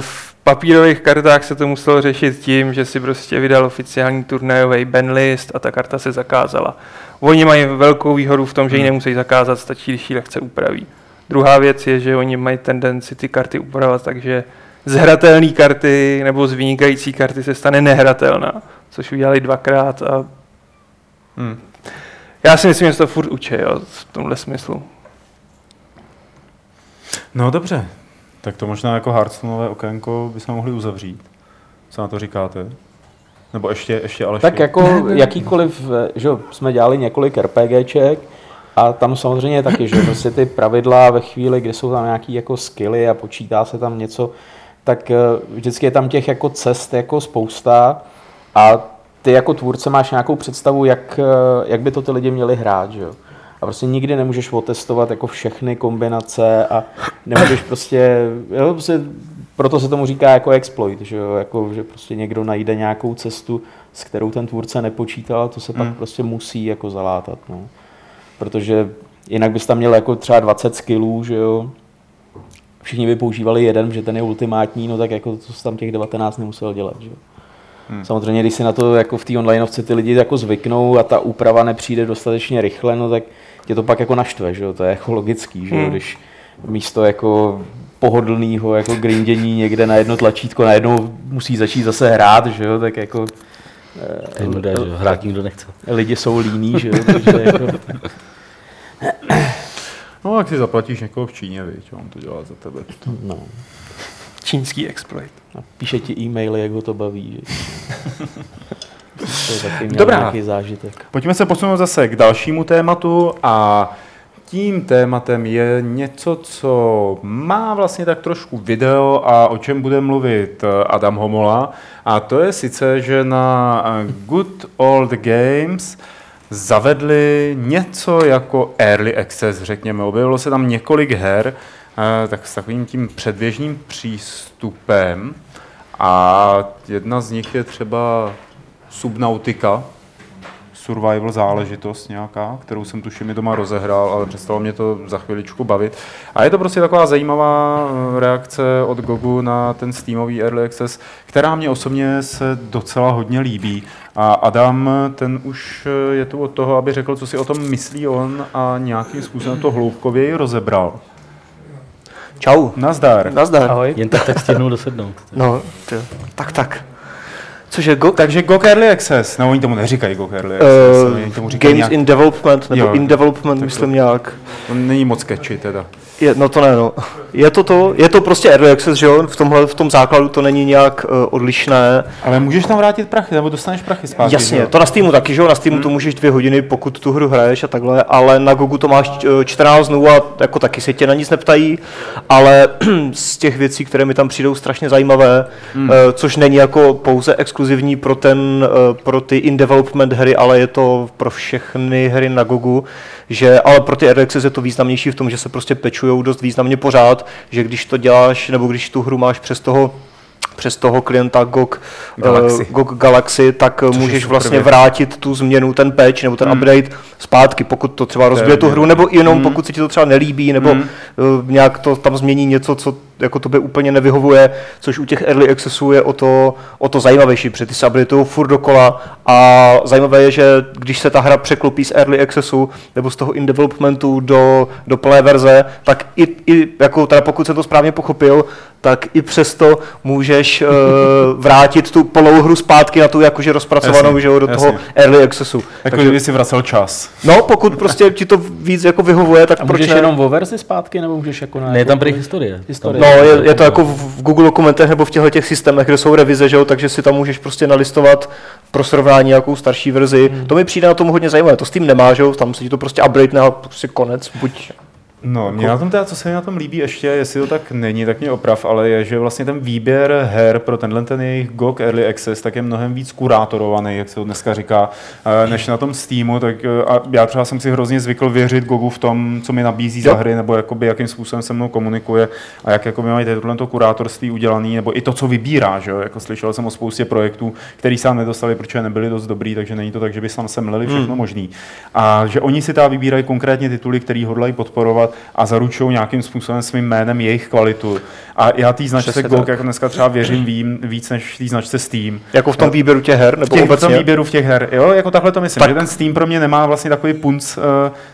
V papírových kartách se to muselo řešit tím, že si prostě vydal oficiální turnajový ban list a ta karta se zakázala. Oni mají velkou výhodu v tom, že ji nemusí zakázat, stačí, když ji lehce upraví. Druhá věc je, že oni mají tendenci ty karty upravovat, takže z hratelné karty nebo z vynikající karty se stane nehratelná, což udělali dvakrát a Hmm. já si myslím, že se to furt učí jo, v tomhle smyslu. No dobře, tak to možná jako Hearthstoneové okénko bychom mohli uzavřít. Co na to říkáte? Nebo ještě, ještě Aleš? Tak jako jakýkoliv, že jo, jsme dělali několik RPGček a tam samozřejmě taky, že prostě ty pravidla ve chvíli, kdy jsou tam nějaký jako skilly a počítá se tam něco, tak eh, vždycky je tam těch jako cest jako spousta a ty jako tvůrce máš nějakou představu, jak, eh, jak by to ty lidi měli hrát, že jo. A prostě nikdy nemůžeš otestovat jako všechny kombinace a nemůžeš prostě, jo, prostě proto se tomu říká jako exploit, že jo, jako, že prostě někdo najde nějakou cestu, s kterou ten tvůrce nepočítal a to se pak Hmm. prostě musí jako zalátat, no. Protože jinak bys tam měl jako třeba 20 skillů, že jo, všichni by používali jeden, že ten je ultimátní, no tak jako to tam těch 19 nemusel dělat, že jo. Hmm. Samozřejmě, když si na to jako v té onlineovce ty lidi jako zvyknou a ta úprava nepřijde dostatečně rychle, no tak tě to pak jako naštve, že jo? to je jako logický, že jo? Hmm. když místo jako pohodlného jako grindění někde na jedno tlačítko najednou musí začít zase hrát, že jo? tak jako To jim jde, že jo, hrát nikdo nechce. lidi jsou líní, že jo? takže jako, No, jak si zaplatíš někoho v Číně, viď, on to dělá za tebe. no. Čínský exploit. A píše ti e-maily, jak ho to baví. Že? to je taky měl Dobrá. nějaký zážitek. Pojďme se posunout zase k dalšímu tématu a tím tématem je něco, co má vlastně tak trošku video a o čem bude mluvit eh, Adam Homola. A to je sice, že na eh, Good Old Games zavedli něco jako Early Access, řekněme. Objevilo se tam několik her, eh, tak s takovým tím předběžným přístupem. A jedna z nich je třeba Subnautica, survival záležitost nějaká, kterou jsem tuším i doma rozehrál, ale přestalo mě to za chviličku bavit. A je to prostě taková zajímavá eh, reakce od Gogu na ten Steamový Early Access, která mě osobně se docela hodně líbí. A Adam, ten už eh, je tu od toho, aby řekl, co si o tom myslí on a nějakým způsobem to hloubkověji rozebral. Čau. Nazdar. Nazdar. Ahoj. Jen tak tak stihnou dosednout. No, ty, tak tak. Cože, go, Takže GOG Early Access, no oni tomu neříkají GOG Early Access, uh, oni tomu říkají Games nějak, in Development, nebo Jo, in Development, myslím to- nějak. to není moc catchy teda. Je, no to ne, no. Je to to, je to prostě early access, že jo, v tomhle, v tom základu to není nějak uh, odlišné. Ale můžeš tam vrátit prachy, nebo dostaneš prachy zpátky. že Jasně, jo? to na Steamu taky, že jo, na Steamu Hmm. to můžeš dvě hodiny, pokud tu hru hraješ a takhle, ale na Gogu to máš eh, 14 dnů a jako taky se tě na nic neptají, ale z těch věcí, které mi tam přijdou strašně zajímavé, Hmm. eh, což není jako pouze exkluzivní pro, ten, eh, pro ty in-development hry, ale je to pro všechny hry na Gogu, že, ale pro ty early access je to významnější v tom, že se prostě pečujou dost významně pořád, že když to děláš, nebo když tu hru máš přes toho přes toho klienta GOG Galaxy. eh, GOG Galaxy, tak je můžeš vlastně věc. vrátit tu změnu, ten patch nebo ten Hmm. update zpátky, pokud to třeba rozbije tu hru, nebo jenom Hmm. pokud se ti to třeba nelíbí, nebo Hmm. eh, nějak to tam změní něco, co jako to by úplně nevyhovuje, což u těch early accessů je o to, o to zajímavější, protože ty se updateují furt dokola a zajímavé je, že když se ta hra překlopí z early accessu nebo z toho in developmentu do, do plné verze, tak i, i jako teda pokud jsem to správně pochopil, tak i přesto můžeš uh, vrátit tu polou hru zpátky na tu jakože rozpracovanou, Jasně, že jo, do jasně. toho early accessu. Jako Takže, kdyby si vracel čas. no, pokud prostě ti to víc jako vyhovuje, tak A proč můžeš ne? jenom o verzi zpátky, nebo můžeš jako na... Ne, je tam prý historie. Historie. No, je, je to jako v Google dokumentech nebo v těchto těch systémech, kde jsou revize, že jo, takže si tam můžeš prostě nalistovat pro srovnání nějakou starší verzi. Hmm. To mi přijde na tom hodně zajímavé. To s tím nemá, že jo, tam se ti to prostě update a prostě konec, buď No, mě na tom teda, co se mi na tom líbí ještě, jestli to tak není, tak mě oprav, ale je, že vlastně ten výběr her pro tenhle ten jejich GOG Early Access tak je mnohem víc kurátorovaný, jak se to dneska říká, eh, než na tom Steamu, tak eh, a já třeba jsem si hrozně zvykl věřit GOGu v tom, co mi nabízí Jo. za hry, nebo jakoby, jakým způsobem se mnou komunikuje a jak jakoby mají tohle to kurátorství udělané, nebo i to, co vybírá, že jo? Jako slyšel jsem o spoustě projektů, který tam nedostali, protože nebyli dost dobrý, takže není to tak, že by tam se mleli všechno hmm. možný. A že oni si tam vybírají konkrétně tituly, který hodlají podporovat a zaručují nějakým způsobem svým jménem jejich kvalitu. A já té značce GOG jako dneska třeba věřím vím, víc než té značce Steam. jako v tom výběru těch her, V, nebo těch, v tom výběru v těch her, jo, jako takhle to myslím, Tak- že ten Steam pro mě nemá vlastně takový punc uh,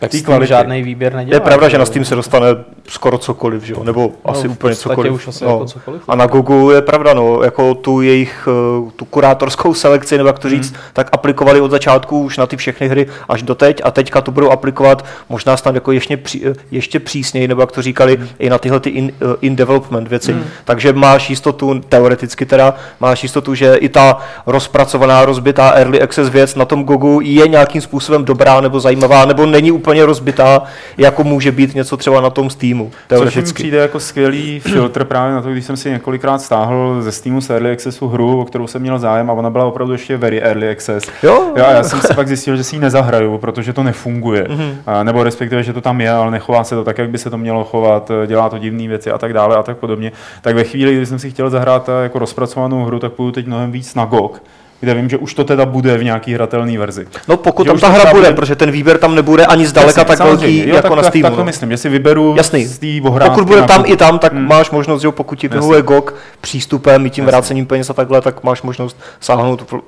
té kvality. žádný výběr nedělá. Je pravda, že na. Steam se dostane skoro cokoliv, že jo? nebo asi v úplně cokoliv. už asi no. jako cokoliv. A na Google je pravda, no, jako tu jejich eh, tu kurátorskou selekci, nebo jak to říct, tak aplikovali od začátku už na ty všechny hry až do teď a teďka to budou aplikovat možná snad jako ještě, pří, eh, ještě přísněji, nebo jak to říkali, i na tyhle ty in, eh, in development věci. Takže máš jistotu, teoreticky teda, máš jistotu, že i ta rozpracovaná, rozbitá early access věc na tom Gogu je nějakým způsobem dobrá nebo zajímavá, nebo není úplně rozbitá, jako může být něco třeba na tom Steamu, Což mi teoreticky. přijde jako skvělý filtr právě na to, když jsem si několikrát stáhl ze Steamu z Early Accessu hru, o kterou jsem měl zájem a ona byla opravdu ještě very Early Access. Jo, Jo, a já jsem si pak zjistil, že si ji nezahraju, protože to nefunguje. Mhm. A, nebo respektive, že to tam je, ale nechová se to tak, jak by se to mělo chovat, dělá to divné věci a tak dále a tak podobně. Tak ve chvíli, kdy jsem si chtěl zahrát eh, jako rozpracovanou hru, tak půjdu teď mnohem víc na GOG, kde vím, že už to teda bude v nějaký hratelné verzi. No pokud Že tam ta hra bude, bude- protože ten výběr tam nebude ani zdaleka Jasně, tak velký jo, jako tak, na tak, Steamu. tak to no. myslím, že si vyberu Jasný. z té ohrádky Pokud bude tam i tam, tak Hmm. máš možnost, že pokud ti vyhovuje GOG přístupem i tím Jasně. vrácením peněz a takhle, tak máš možnost sáhnout uh,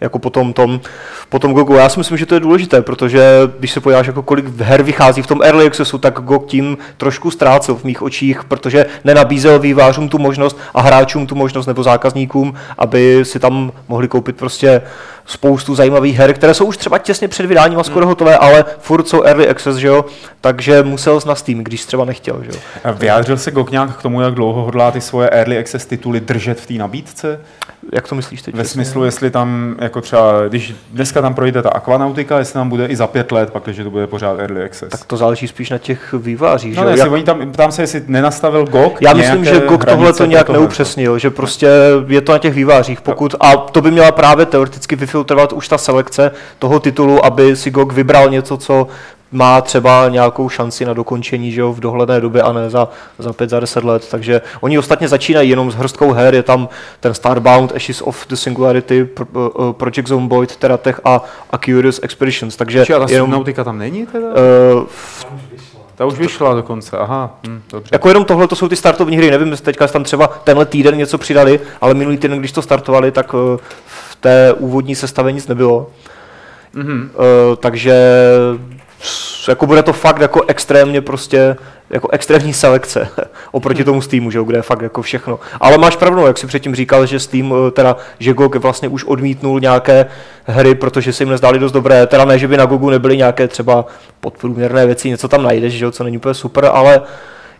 jako po tom, tom, po tom GOGu. Já si myslím, že to je důležité, protože když se podíváš, jako kolik her vychází v tom early accessu, tak GOG tím trošku ztrácel v mých očích, protože nenabízel vývářům tu možnost a hráčům tu možnost nebo zákazníkům, aby si tam mohli koupit prostě spoustu zajímavých her, které jsou už třeba těsně před vydáním a skoro hotové, ale furt jsou early access, že jo, takže musel na Steam, když třeba nechtěl, že jo. A Vyjádřil se nějak k tomu, jak dlouho hodlá ty svoje Early Access tituly držet v té nabídce? Jak to myslíš teď? Ve přesně? smyslu, jestli tam, jako třeba, když dneska tam projde ta Aquanautica, jestli tam bude i za pět let, pak, když to bude pořád Early Access. Tak to záleží spíš na těch vývářích, no, že ne, jestli Jak- oni tam, ptám se, jestli nenastavil GOG Já myslím, že GOG tohle to nějak neupřesnil, že prostě je to na těch vývářích. Pokud, a to by měla právě teoreticky vyfiltrovat už ta selekce toho titulu, aby si GOG vybral něco, co má třeba nějakou šanci na dokončení že jo, v dohledné době a ne za, za 5, za 10 let. Takže oni ostatně začínají jenom s hrstkou her, je tam ten Starbound, Ashes of the Singularity, Pro, uh, Project Zomboid, Teratech a, a Curious Expeditions. Takže Či a ta jenom, Subnautica tam není teda? uh, Ta už vyšla dokonce, aha, hm, dobře. Jako jenom tohle to jsou ty startovní hry, nevím, jestli teďka tam třeba tenhle týden něco přidali, ale minulý týden, když to startovali, tak eh, v té úvodní sestavě nic nebylo. Mhm. Eh, takže jako bude to fakt jako extrémně prostě jako extrémní selekce oproti tomu Steamu, že jo, kde je fakt jako všechno. Ale máš pravdu, no, jak si předtím říkal, že Steam, eh, teda, že GOG vlastně už odmítnul nějaké hry, protože se jim nezdály dost dobré, teda ne, že by na GOGu nebyly nějaké třeba podprůměrné věci, něco tam najdeš, že jo, co není úplně super, ale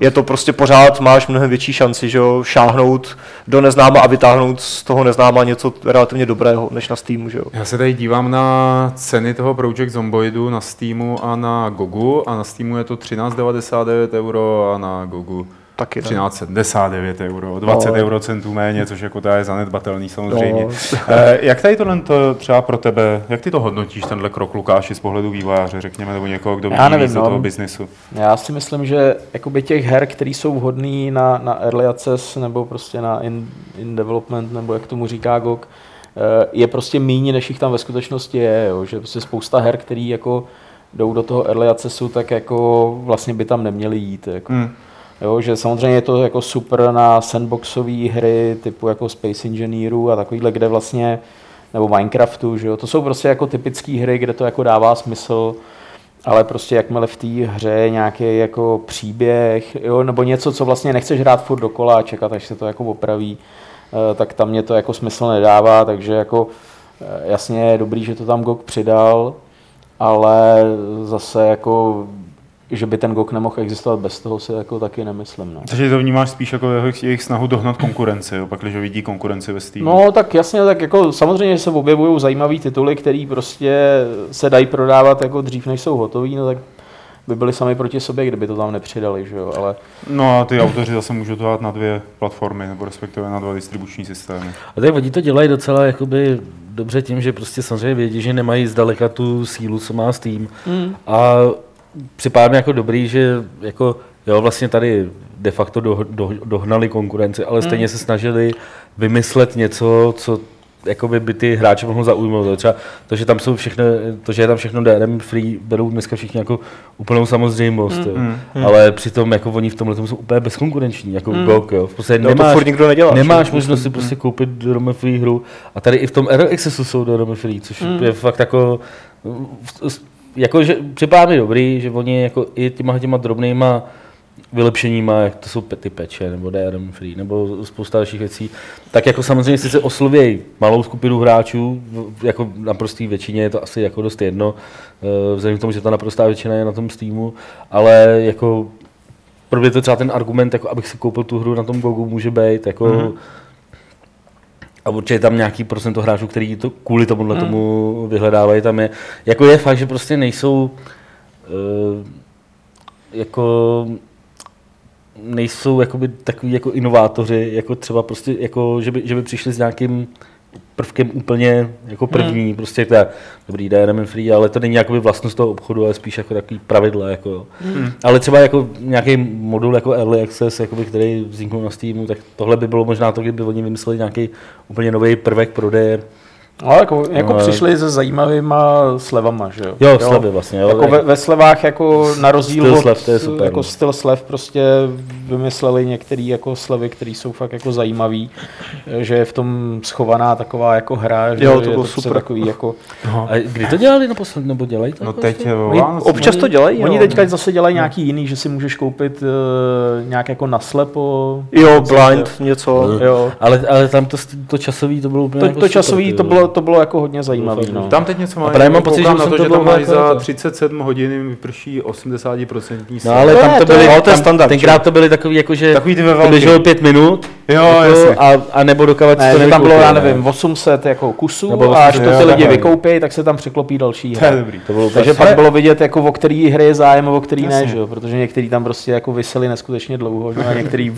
je to prostě pořád, máš mnohem větší šanci, že jo, šáhnout do neznáma a vytáhnout z toho neznáma něco relativně dobrého, než na Steamu, že jo. Já se tady dívám na ceny toho Project Zomboidu na Steamu a na Gogu a na Steamu je to 13,99 euro a na Gogu Taky ne. 13,79 euro, 20 No. eurocentů méně, což jako to je zanedbatelný samozřejmě. No. Eh, jak tady tohle to třeba pro tebe, jak ty to hodnotíš, tenhle krok Lukáši z pohledu vývojáře, řekněme, nebo někoho, kdo vidí nevím, víc do no. toho biznesu? Já si myslím, že jakoby těch her, které jsou vhodné na, na early access nebo prostě na in, in development, nebo jak tomu říká GOG, eh, je prostě méně, než jich tam ve skutečnosti je. Jo? Že prostě spousta her, které jako jdou do toho early accessu, tak jako vlastně by tam neměly jít. Jako. Hmm. Jo, že samozřejmě je to jako super na sandboxové hry typu jako Space Engineeru a takovýhle, kde vlastně, nebo Minecraftu, že jo, to jsou prostě jako typické hry, kde to jako dává smysl, ale prostě jakmile v té hře nějaký jako příběh, jo, nebo něco, co vlastně nechceš hrát furt dokola a čekat, až se to jako opraví, eh, tak tam mě to jako smysl nedává, takže jako eh, jasně je dobrý, že to tam GOG přidal, ale zase jako že by ten GOG nemohl existovat bez toho, si jako taky nemyslím. No. Takže to vnímáš spíš jako jejich, jejich snahu dohnat konkurenci, jo? pak když vidí konkurenci ve Steamu. No tak jasně, tak jako samozřejmě se objevují zajímavé tituly, které prostě se dají prodávat jako dřív, než jsou hotový, no tak by byli sami proti sobě, kdyby to tam nepřidali, že jo, ale... No a ty autoři zase můžou to dát na dvě platformy, nebo respektive na dva distribuční systémy. A tak oni to dělají docela jakoby dobře tím, že prostě samozřejmě vědí, že nemají zdaleka tu sílu, co má Steam. Mm. A připadá mi jako dobrý, že jako, jo, vlastně tady de facto do, do, dohnali konkurenci, ale stejně mm. se snažili vymyslet něco, co jakoby by ty hráče mohlo zaujmout. Třeba to, že tam jsou všechno, to, že je tam všechno DRM free, berou dneska všichni jako úplnou samozřejmost. Mm, mm. Ale přitom jako oni v tomhle jsou úplně bezkonkurenční, jako mm. GOG. Jo. V podstatě no, nemáš, to furt nikdo nedělá. Nemáš možnost si prostě koupit DRM free hru a tady i v tom Error Accessu jsou DRM free, což mm. je fakt jako jako, že připadá mi dobrý, že oni jako i těma, těma drobnýma vylepšeníma, jak to jsou ty peče, nebo DRM free, nebo spousta dalších věcí, tak jako samozřejmě sice oslovějí malou skupinu hráčů, jako naprostý většině je to asi jako dost jedno, eh, vzhledem k tomu, že ta naprostá většina je na tom Steamu, ale jako pro mě to třeba ten argument, jako abych si koupil tu hru na tom Gogu, může být, jako mm-hmm a určitě tam nějaký procento hráčů, který to kvůli tomuhle hmm. tomu vyhledávají, tam je. Jako je fakt, že prostě nejsou uh, jako nejsou jakoby takový jako inovátoři, jako třeba prostě, jako, že, by, že by přišli s nějakým prvkem úplně jako první, hmm. prostě je dobrý DRM free, ale to není jakoby vlastnost toho obchodu, ale spíš jako takový pravidla. Jako. Hmm. Ale třeba jako nějaký modul jako Early Access, jakoby, který vzniknul na Steamu, tak tohle by bylo možná to, kdyby oni vymysleli nějaký úplně nový prvek prodeje, ale jako, jako no, přišli se zajímavýma slevama, že jo? Jo, slevy vlastně. Jo. Jako ve, ve slevách jako na rozdíl styl od, slev, to je super, jako no. styl slev prostě vymysleli některé jako slevy, které jsou fakt jako zajímavý, že je v tom schovaná taková jako hra, že jo, to je bylo to super. takový jako... No. A kdy to dělali naposled, nebo dělají to? No teď jo, oni, občas to dělají, Oni jo. teďka zase dělají no. nějaký jiný, že si můžeš koupit uh, nějak jako naslepo. Jo, blind, něco. Jo. Ale, ale tam to, to časový to bylo úplně to, jako to časový to bylo, to bylo jako hodně zajímavý. No. Tam teď něco mají. Mám pocit, že, na to, to že tam mají za jako 37 hodin vyprší 80% No ale tam to byly, standard. Tenkrát to byly takový, jako že takový ty běželo pět minut. Jo, jasně. A, a nebo dokávat ne, to tam bylo, já nevím, 800 jako kusů a až to ty lidi vykoupí, tak se tam překlopí další hra. To je dobrý. To bylo Takže pak bylo vidět, jako o který hry je zájem a o který ne, že jo? protože některý tam prostě jako vysely neskutečně dlouho, že? a některý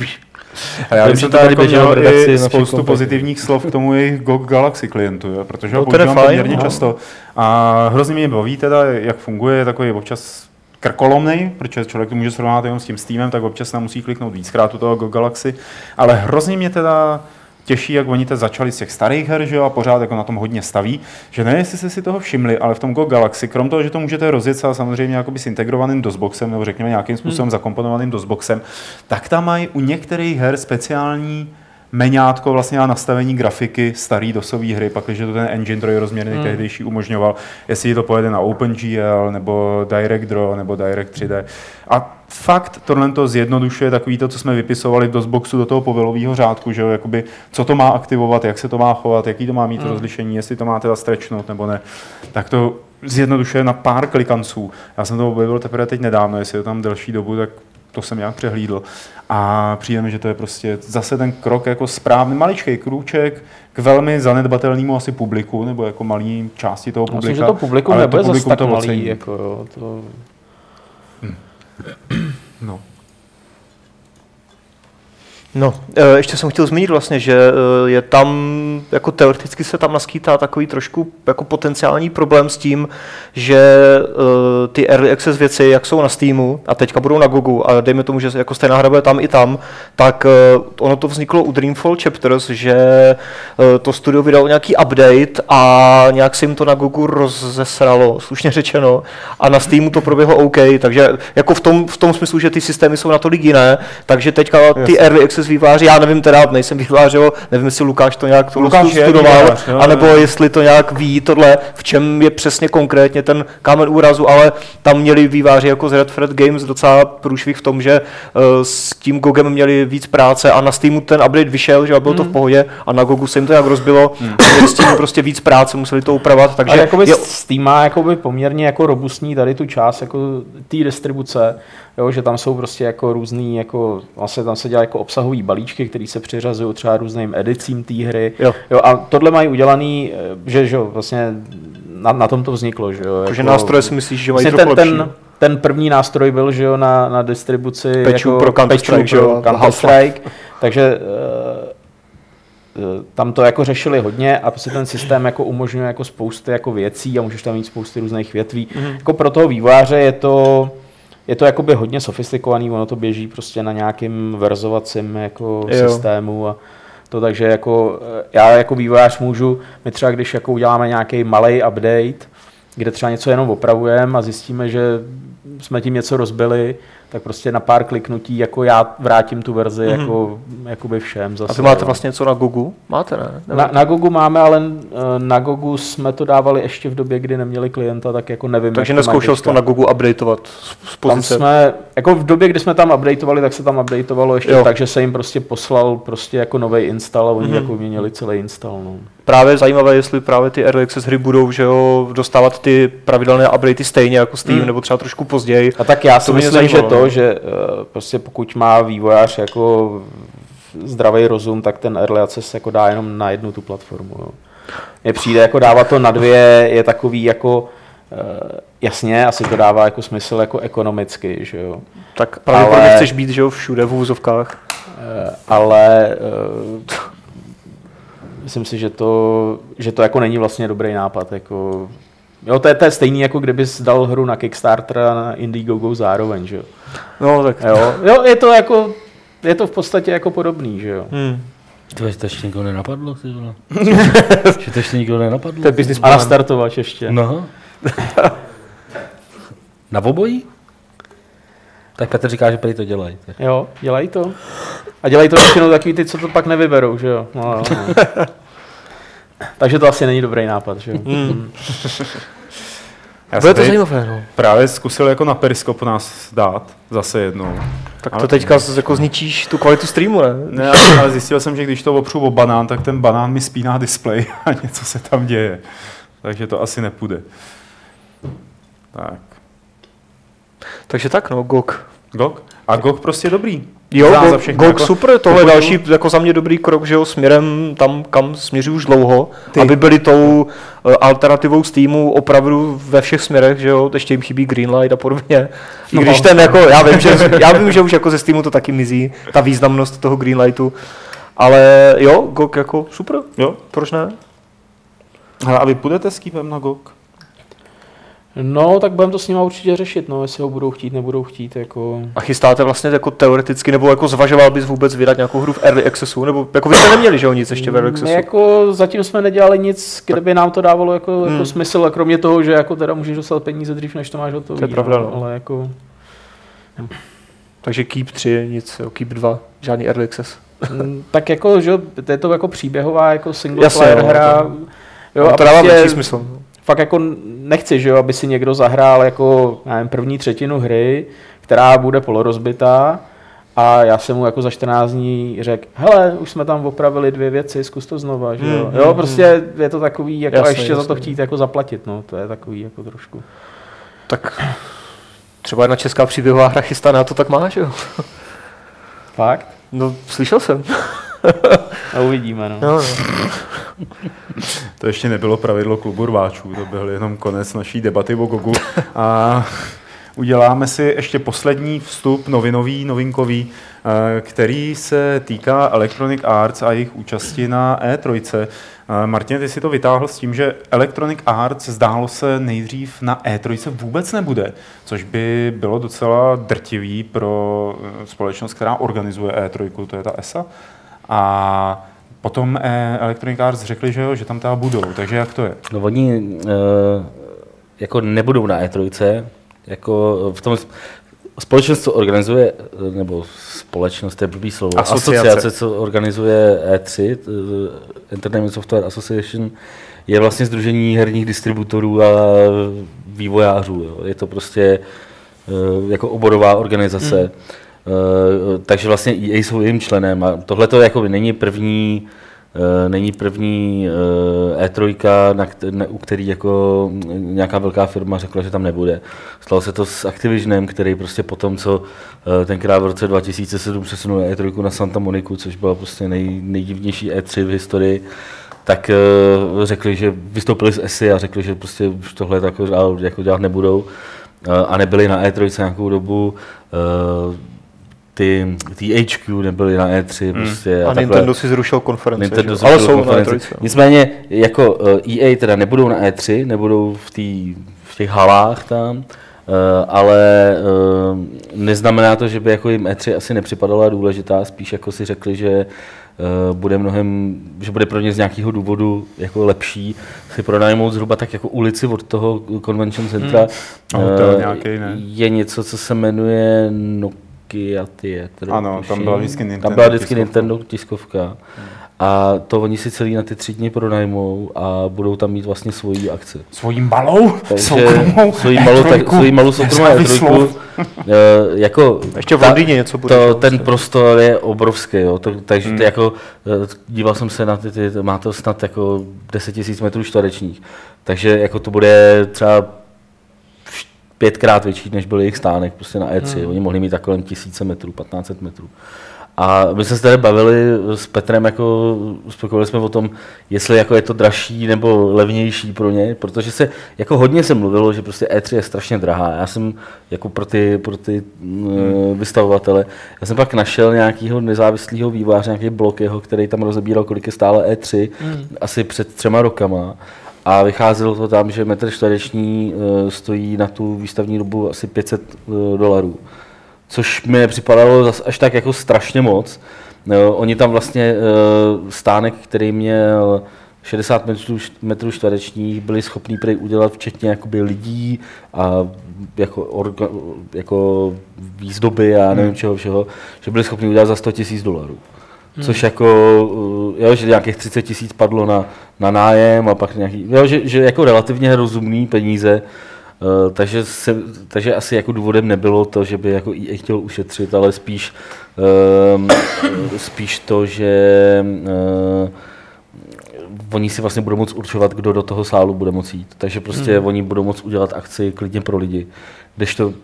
a já bych tady jako měl i spoustu pozitivních slov k tomu jejich GOG Galaxy klientu, jo, protože ho používám poměrně často. A hrozně mě baví teda, jak funguje, takový občas krkolomný, protože člověk to může srovnat jenom s tím Steamem, tak občas nám musí kliknout víckrát u toho GOG Galaxy, ale hrozně mě teda těší, jak oni teď začali z těch starých her, že jo, a pořád jako na tom hodně staví, že ne, jestli jste si toho všimli, ale v tom Go Galaxy, krom toho, že to můžete rozjet a samozřejmě jakoby s integrovaným DOSBoxem, nebo řekněme nějakým způsobem hmm. zakomponovaným DOSBoxem, tak tam mají u některých her speciální meňátko vlastně na nastavení grafiky starý dosové hry, pak když to ten engine trojrozměrný hmm. tehdejší umožňoval, jestli to pojede na OpenGL, nebo DirectDraw, nebo Direct 3D. A fakt tohle to zjednodušuje takový to, co jsme vypisovali do Xboxu, do toho povelového řádku, že jo, jakoby, co to má aktivovat, jak se to má chovat, jaký to má mít hmm. rozlišení, jestli to má teda strečnout nebo ne, tak to zjednodušuje na pár klikanců. Já jsem to objevil teprve teď nedávno, jestli je tam delší dobu, tak to jsem nějak přehlídl. A přijde mi, že to je prostě zase ten krok jako správný, maličký krůček k velmi zanedbatelnému asi publiku, nebo jako malý části toho publika. Myslím, že to publikum nebude to zase tak malý. Jako, jo, to... No. No, eh, ještě jsem chtěl zmínit vlastně, že eh, je tam, jako teoreticky se tam naskýtá takový trošku jako potenciální problém s tím, že eh, ty early access věci, jak jsou na Steamu a teďka budou na Gogu a dejme tomu, že jako stejná hra bude tam i tam, tak ono to vzniklo u Dreamfall Chapters, že to studio vydalo nějaký update a nějak se jim to na Gogu rozesralo, slušně řečeno, a na Steamu to proběhlo OK, takže jako v tom, v tom smyslu, že ty systémy jsou natolik jiné, takže teďka ty Jasně. early access výváři, já nevím teda, nejsem vývář, jo, nevím, jestli Lukáš to nějak Lukáš Lukáš je studoval, vývojář, jo, anebo jo. jestli to nějak ví tohle, v čem je přesně konkrétně ten kámen úrazu, ale tam měli výváři jako z Red Thread Games docela průšvih v tom, že uh, s tím GOGem měli víc práce a na Steamu ten update vyšel, že a bylo to v pohodě a na GOGu se jim to nějak rozbilo a měli s tím prostě víc práce, museli to upravovat, takže Ale jakoby je, Steam má jakoby poměrně jako robustní tady tu část jako té distribuce, jo, že tam jsou prostě jako různý, jako, vlastně tam se dělá jako obsahový balíčky, které se přiřazují třeba různým edicím té hry. Jo. Jo, a tohle mají udělaný, eh, že, že jo, vlastně na, na tom to vzniklo, že jo. že jako- nástroje si myslíš, že mají Vlastně ten, lepší. ten, ten první nástroj byl, že jo, na, na distribuci Patchů jako pro Counter-Strike, že jo, Counter-Strike, takže eh, tam to jako řešili hodně a prostě ten systém jako umožňuje jako spousty jako věcí a můžeš tam mít spousty různých větví. Mhm. Mm. Jako pro toho vývojáře je to je to jakoby hodně sofistikovaný, ono to běží prostě na nějakým verzovacím jako Jo. systému a to takže jako eh, já jako vývojář můžu, my třeba když jako uděláme nějaký malý update, kde třeba něco jenom opravujeme a zjistíme, že jsme tím něco rozbili, tak prostě na pár kliknutí jako já vrátím tu verzi mm-hmm. jako, jakoby všem zase. A vy máte jo. vlastně něco na Gogu? Máte, ne? Nebo- Na, na Gogu máme, ale eh, na Gogu jsme to dávali ještě v době, kdy neměli klienta, tak jako nevím. takže neskoušel jsi to na Gogu updateovat z, z Tam pozice? jsme, jako v době, kdy jsme tam updateovali, tak se tam updateovalo ještě Jo. tak, že se jim prostě poslal prostě jako nový install a oni Mhm. mm-hmm. jako měnili celý install. No. Právě zajímavé, jestli právě ty early access hry budou že jo, dostávat ty pravidelné updatey stejně jako Steam, Hmm. nebo třeba trošku později. A tak já si To myslím, že zajímalo, to, no. že eh, prostě pokud má vývojář jako zdravý rozum, tak ten early access jako dá jenom na jednu tu platformu. Jo. Mně přijde jako dávat to na dvě je takový jako eh, jasně, asi to dává jako smysl jako ekonomicky, že jo. Tak pravděpodobně Ale- chceš být že jo, všude v úzovkách. Eh, ale myslím si, že to, že to jako není vlastně dobrý nápad. Jako, jo, to je, to je stejný, jako kdybys dal hru na Kickstarter a na Indiegogo zároveň, že jo. No tak. Jo, jo je to jako, je to v podstatě jako podobný, že jo. Hmm. To, to ještě nikoho nenapadlo, ty vole. že to ještě nikoho nenapadlo. To je business A startovač ještě. No. Na obojí? Tak Petr říká, že prý to dělají. tak. Jo, dělají to. A dělají to většinou takový ty, co to pak nevyberou, že jo. No, no, no. Takže to asi není dobrý nápad, že jo. Hmm. Já Bude to zajímavé, no. právě zkusil jako na Periskop nás dát zase jednou. Tak Ale- to teďka z- jako zničíš tu kvalitu streamu, ne? Ne, ale- ale zjistil jsem, že když to opřu o banán, tak ten banán mi spíná displej a něco se tam děje. Takže to asi nepůjde. Tak. Takže tak, no, GOG. GOG? A GOG prostě dobrý. Jo, Za- všechno, GOG jako- super, tohle je další jako za mě dobrý krok, že jo, směrem tam, kam směřují už dlouho, Ty- aby byli tou eh, alternativou Steamu opravdu ve všech směrech, že jo, ještě jim chybí Greenlight a podobně. I No. když ten jako, já vím, že, já vím, že už jako ze Steamu to taky mizí, ta významnost toho Greenlightu, ale jo, GOG jako super, Jo? proč ne? Hele, a vy půjdete s kýpem na GOG? No, tak budeme to s nima určitě řešit, no, jestli ho budou chtít, nebudou chtít, jako... A chystáte vlastně jako teoreticky, nebo jako zvažoval bys vůbec vydat nějakou hru v Early Accessu, nebo jako vy jste neměli, že jo, nic ještě v Early My Accessu? jako zatím jsme nedělali nic, kde by nám to dávalo jako, jako Hmm. smysl, a kromě toho, že jako teda můžeš dostat peníze dřív, než to máš hotový. To je pravda, no. Ale jako, Takže Keep 3, nic, jo, Keep 2, žádný Early Access. mm, tak jako, že jo, to je to jako příběhová, jako single Jasně, player jo, hra. Jo, No, a to dává prostě větší smysl. Fakt jako nechci, že jo, aby si někdo zahrál jako, nevím, první třetinu hry, která bude polorozbitá, a já jsem mu jako za 14 dní řekl, hele, už jsme tam opravili dvě věci, zkus to znova, že jo. Hmm, jo, hmm, prostě je to takový, jako Jasně, a ještě za to chtít jako zaplatit, no, to je takový jako trošku. Tak třeba jedna česká příběhová hra chystaná to tak má, že jo? Fakt? No, slyšel jsem. A uvidíme, no. No, no. To ještě nebylo pravidlo klubu rváčů, to byl jenom konec naší debaty o GOGu. A uděláme si ještě poslední vstup novinový, novinkový, eh, který se týká Electronic Arts a jejich účasti na E3. Eh, Martin, ty si to vytáhl s tím, že Electronic Arts zdálo se nejdřív na E3 vůbec nebude, což by bylo docela drtivý pro eh, společnost, která organizuje E3, to je ta ESA. A potom eh, Electronic Arts řekli, že jo, že tam teda budou, takže jak to je? No oni uh, jako nebudou na E3, jako v tom společnost, co organizuje, nebo společnost, to je blbý slovo, Asociace. asociace, co organizuje E3, t- Entertainment Software Association, je vlastně združení herních distributorů a vývojářů. Jo. Je to prostě eh, jako oborová organizace. Hmm. Takže vlastně jsou jejím členem a tohle to jako není první Eh, není první eh, E3, na, na, u který jako nějaká velká firma řekla, že tam nebude. Stalo se to s Activisionem, který prostě potom, co eh, tenkrát v roce 2007 přesunul E3 na Santa Moniku, což byla prostě nej, nejdivnější E3 v historii, tak řekli, že vystoupili z ESI a řekli, že prostě už tohle jako, jako dělat nebudou a nebyli na E3 nějakou dobu. Uh, ty, ty HQ nebyly na E3 prostě A takhle. Nintendo si zrušil konferenci, Nintendo jo? ale zrušil jsou na konferenci. E3. Nicméně jako eh, EA teda nebudou na E3, nebudou v, tý, v těch halách tam, eh, ale eh, neznamená to, že by jako jim E3 asi nepřipadala důležitá, spíš jako si řekli, že eh, bude mnohem, že bude pro ně z nějakého důvodu jako lepší si pronajmout zhruba tak jako ulici od toho convention centra. A hotel Eh, nějaký, ne? Je něco, co se jmenuje Nokia Theater. Ano, tam byla vždycky Tam Nintendo byla vždycky tiskovka. Nintendo tiskovka. A to oni si celý na ty tři dny pronajmou a budou tam mít vlastně svoji akci. Svojí malou, Takže soukromou svoji malou, tak, E3, svoji malou soukromou. E3, eh, jako Ještě v Londýně něco bude. to, ten vlastně. prostor je obrovský, jo. To, takže Hmm. to jako, eh, díval jsem se na ty, ty má to snad jako 10 000 metrů čtverečních, takže jako to bude třeba pětkrát větší, než byl jejich stánek prostě na E3. Hmm. Oni mohli mít tak kolem tisíce metrů, 1500 metrů. A my jsme se tady bavili s Petrem, jako spokojili jsme o tom, jestli jako je to dražší nebo levnější pro ně, protože se jako hodně se mluvilo, že prostě E3 je strašně drahá. Já jsem jako pro ty, pro ty hmm. vystavovatele, já jsem pak našel nějakého nezávislého vývojáře, nějaký blok jeho, který tam rozebíral, kolik je stále E3, hmm. asi před třema rokama. A vycházelo to tam, že metr čtvereční eh, stojí na tu výstavní dobu asi 500 eh, dolarů což mi nepřipadalo zas až tak jako strašně moc. No, oni tam vlastně eh, stánek, který měl 60 metrů, metrů čtverečních, byli schopní prej udělat včetně jakoby lidí a jako, orga, jako výzdoby a nevím čeho všeho, že byli schopni udělat za 100 tisíc dolarů. Což jako, eh, jo, že nějakých 30 tisíc padlo na, na nájem a pak nějaký, jo, že, že jako relativně rozumný peníze, Uh, takže, se, takže asi jako důvodem nebylo to, že by jako EA chtěl ušetřit, ale spíš, um, spíš to, že uh, oni si vlastně budou moct určovat, kdo do toho sálu bude moct jít. Takže prostě hmm. oni budou moct udělat akci klidně pro lidi. Kdežto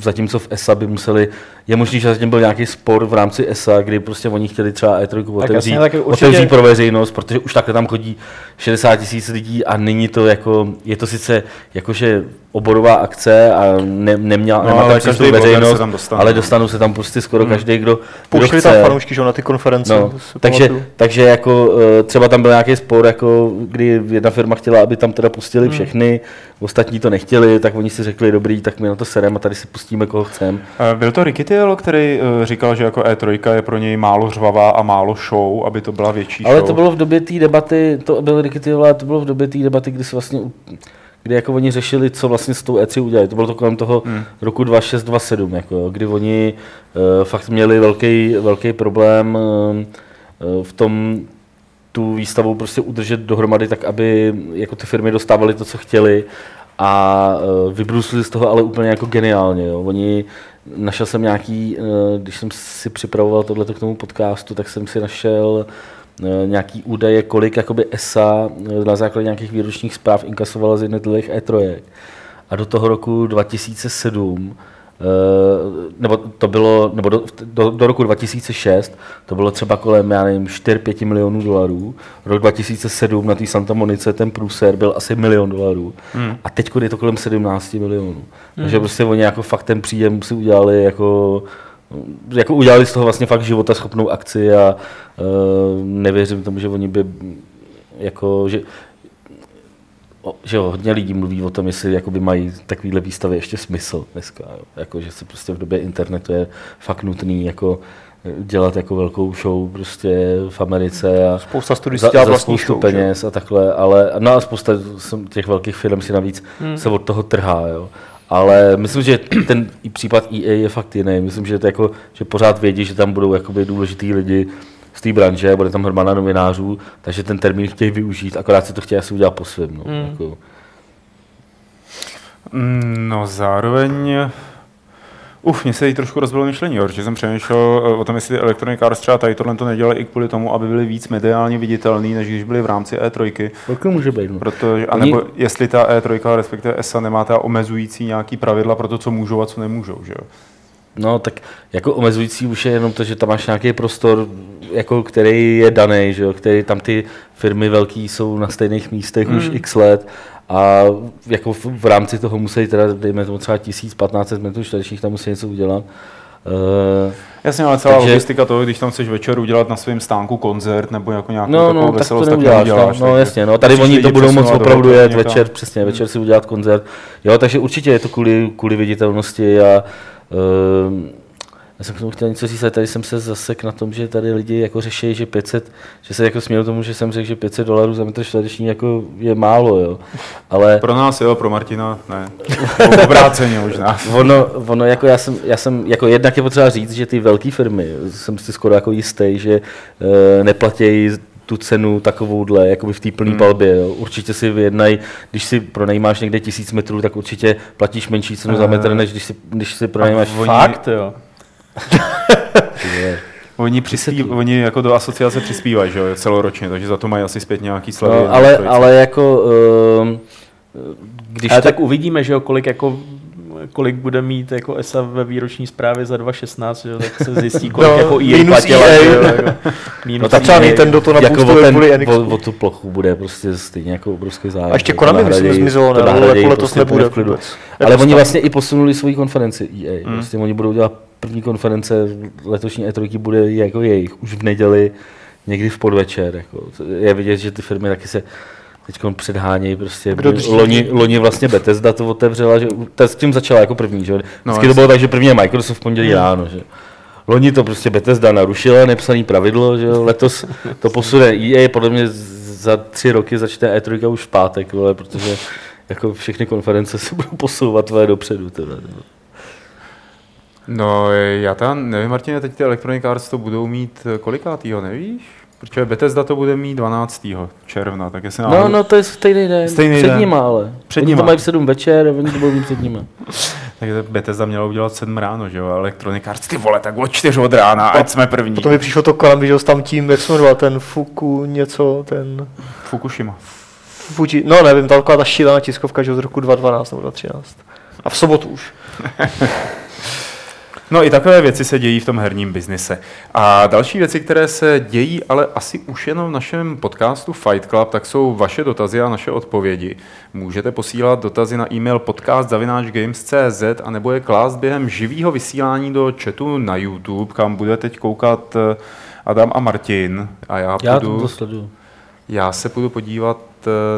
zatímco v ESA by museli, je možný, že zatím byl nějaký spor v rámci ESA, kdy prostě oni chtěli třeba E3 otevřít, jasně, tak určitě- otevřít pro veřejnost, protože už takhle tam chodí 60 tisíc lidí a není to jako, je to sice jakože oborová akce a ne, neměla, No, nemá ale tam přístup každý veřejnost, tam dostane, ale no. dostanou se tam prostě skoro hmm. každý, kdo, kdo chce. tam fanoušky, že na ty konference. No, takže, pamatuju. takže jako eh, třeba tam byl nějaký spor, jako kdy jedna firma chtěla, aby tam teda pustili všechny, ostatní to nechtěli, tak oni si řekli, dobrý, tak my na to serem a tady si pustíme, koho chcem. Eh, Byl to Ricky Tielo, který eh, říkal, že jako E3 je pro něj málo řvavá a málo show, aby to byla větší Ale show. to bylo v době té debaty, to byl Ricky ale to bylo v době té debaty, kdy se vlastně, kdy jako oni řešili, co vlastně s tou E3 udělají. To bylo to kolem toho hmm. roku 2627, jako, jo, kdy oni uh, fakt měli velký, velký problém uh, v tom tu výstavu prostě udržet dohromady tak, aby jako ty firmy dostávaly to, co chtěli a uh, vybruslili z toho ale úplně jako geniálně. Jo. Oni, našel jsem nějaký, uh, když jsem si připravoval tohleto k tomu podcastu, tak jsem si našel eh, nějaký údaje, kolik jakoby ESA eh, na základě nějakých výročních zpráv inkasovala z jednotlivých E3. A do toho roku 2007 Uh, nebo to bylo, nebo do, do, do, roku 2006 to bylo třeba kolem, já nevím, 4-5 milionů dolarů. Rok 2007 na té Santa Monice ten průser byl asi milion dolarů. Hmm. A teď je to kolem 17 milionů. Hmm. Takže prostě oni jako fakt ten příjem si udělali jako jako udělali z toho vlastně fakt života schopnou akci a uh, nevěřím tomu, že oni by jako, že, že jo, hodně lidí mluví o tom, jestli jakoby mají takovýhle výstavy ještě smysl dneska. Jo. Jako, že se prostě v době internetu je fakt nutný jako dělat jako velkou show prostě v Americe a spousta studií za, dělá za vlastní spoustu show, peněz a takhle, ale no a spousta těch velkých firm si navíc hmm. se od toho trhá, jo. Ale myslím, že ten i případ EA je fakt jiný. Myslím, že, to jako, že pořád vědí, že tam budou jakoby důležitý lidi z té branže, bude tam hromada novinářů, takže ten termín chtějí využít, akorát si to chtějí asi udělat po svém. No. Mm. Jako. no zároveň Uf, mě se jí trošku rozbilo myšlení, protože jsem přemýšlel eh, o tom, jestli Electronic Arts třeba tady tohle to nedělali i kvůli tomu, aby byli víc mediálně viditelný, než když byli v rámci E3. Pokud může být. No. Protože, anebo Oni... jestli ta E3, respektive ESA, nemá ta omezující nějaký pravidla pro to, co můžou a co nemůžou. Že jo? No, tak jako omezující už je jenom to, že tam máš nějaký prostor, jako který je daný, že jo? který tam ty firmy velký jsou na stejných místech mm. už x let a jako v, v rámci toho musí teda, dejme tomu třeba 1500 metrů čtverečních, tam musí něco udělat. Uh, Jasně, ale celá takže, logistika toho, když tam chceš večer udělat na svém stánku koncert nebo jako nějakou no, no, takovou veselost, tak, to tak neuděláš, no, no jasně, no, tady oni to budou moc opravdu jet večer, přesně, večer si udělat koncert. Jo, takže určitě je to kvůli, kvůli viditelnosti a uh, já jsem k tomu chtěl něco říct, ale tady jsem se zasek na tom, že tady lidi jako řeší, že 500, že se jako směl tomu, že jsem řekl, že 500 dolarů za metr čtvereční jako je málo, jo. Ale... Pro nás jo, pro Martina ne. Obráceně možná. ono, ono, jako já jsem, já jsem, jako jednak je potřeba říct, že ty velké firmy, jsem si skoro jako jistý, že e, neplatí tu cenu takovouhle, jako v té plné hmm. palbě. Jo. Určitě si vyjednají, když si pronajímáš někde tisíc metrů, tak určitě platíš menší cenu uh, za metr, než když si, když si pronajímáš. Fakt, jo. Oni, přispí, oni jako do asociace přispívají, že jo, celoročně, takže za to mají asi zpět nějaký slevy. No, ale, ale jako... Uh, když ale tak... tak uvidíme, že jo, kolik jako kolik bude mít jako ESA ve výroční zprávě za 2016, jo, tak se zjistí, kolik no, jako EA platila. EA. Jo, jako, minus no tak třeba Nintendo to jako o, ten, o, o, tu plochu bude prostě stejně jako obrovský zájem. A ještě Konami myslím zmizelo, ne? Ale jako letos prostě nebude. Ale oni vlastně i posunuli svoji konferenci EA. Hmm. Prostě oni budou dělat první konference letošní E3 bude jako jejich, už v neděli, někdy v podvečer. Jako. Je vidět, že ty firmy taky se teď předhánějí prostě. Kdo loni, loni, vlastně Bethesda to otevřela, že to s tím začala jako první, že? No, Vždycky no, to bylo tak, že první je Microsoft v pondělí hmm. ráno, že? Loni to prostě Bethesda narušila, nepsaný pravidlo, že letos to posune EA, podle mě za tři roky začne E3 už v pátek, vole, protože jako všechny konference se budou posouvat tvoje dopředu. Teda, No, já tam nevím, Martine, teď ty Electronic Arts to budou mít eh, kolikátýho, nevíš? Protože Bethesda to bude mít 12. června, tak jestli No, no, to je stejný den. Stejný před den. nima, ale. Před oni nima. to mají v 7 večer a oni to budou mít před nima. Takže Bethesda měla udělat 7 ráno, že jo, Electronic Arts, ty vole, tak o 4 od rána, ať jsme první. Potom mi přišlo to kolem, že tam tím, jak jsme ten Fuku něco, ten... Fukushima. Fuji, no nevím, taková ta šílená tiskovka, že od roku 2012 nebo 2013. A v sobotu už. No i takové věci se dějí v tom herním biznise. A další věci, které se dějí, ale asi už jenom v našem podcastu Fight Club, tak jsou vaše dotazy a naše odpovědi. Můžete posílat dotazy na e-mail podcast.games.cz a nebo je klást během živého vysílání do chatu na YouTube, kam bude teď koukat eh, Adam a Martin. A já, já to sleduju. Já se budu podívat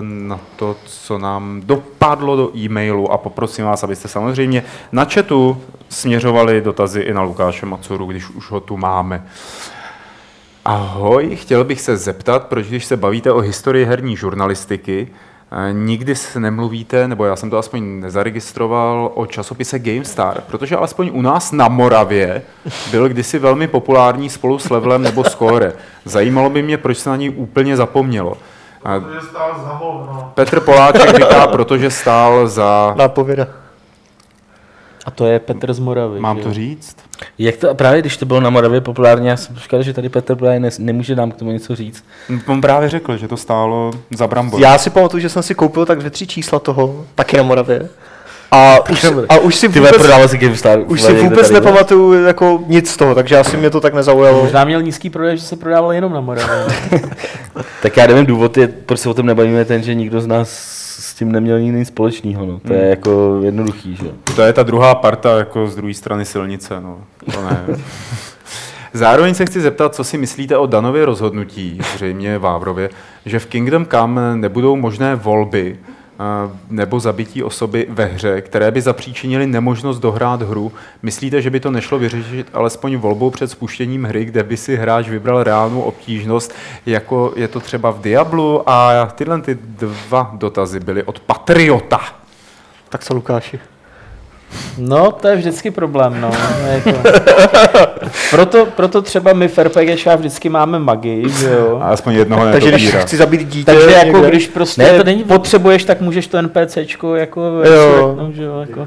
na to, co nám dopadlo do e-mailu a poprosím vás, abyste samozřejmě na chatu směřovali dotazy i na Lukáše Macuru, když už ho tu máme. Ahoj, chtěl bych se zeptat, proč když se bavíte o historii herní žurnalistiky, eh, nikdy se nemluvíte, nebo já jsem to aspoň nezaregistroval, o časopise GameStar, protože alespoň u nás na Moravě byl kdysi velmi populární spolu s Levelem nebo Score. Zajímalo by mě, proč se na ní úplně zapomnělo. Protože stál za hovno. Petr Poláček říká, protože stál za... Nápověda. A to je Petr z Moravy. Mám že? to říct? Jak to, právě když to bylo na Moravě populárně, já jsem říkal, že tady Petr právě ne, nemůže nám k tomu něco říct. On právě řekl, že to stálo za brambor. Já si pamatuju, že jsem si koupil tak dvě, tři čísla toho, taky na Moravě. A už, a už si vůbec, prodával si GameStar. už si vůbec nepamatuju jako nic z toho, takže asi mě to tak nezaujalo. Možná měl nízký prodej, že se prodával jenom na Moravě. Tak já nevím, důvod je, proč se o tom nebavíme, ten, že nikdo z nás s tím neměl nic společného. No. To je Hmm. jako jednoduchý, že? jo. To je ta druhá parta jako z druhé strany silnice. No. To ne. Zároveň se chci zeptat, co si myslíte o Danově rozhodnutí, zřejmě Vávrově, že v Kingdom Come nebudou možné volby nebo zabití osoby ve hře, které by zapříčinily nemožnost dohrát hru. Myslíte, že by to nešlo vyřešit alespoň volbou před spuštěním hry, kde by si hráč vybral reálnou obtížnost, jako je to třeba v Diablu? A tyhle ty dva dotazy byly od Patriota. Tak co Lukáši? No, to je vždycky problém, no. Je to... proto, proto třeba my v RPGčkách vždycky máme magii, že jo. A aspoň jednoho Takže když chci zabít dítě Takže jako někde, když prostě Ne, ne, to není- potřebuješ, tak můžeš to NPCčko jako Jo. resurrectnout, že jo, jako.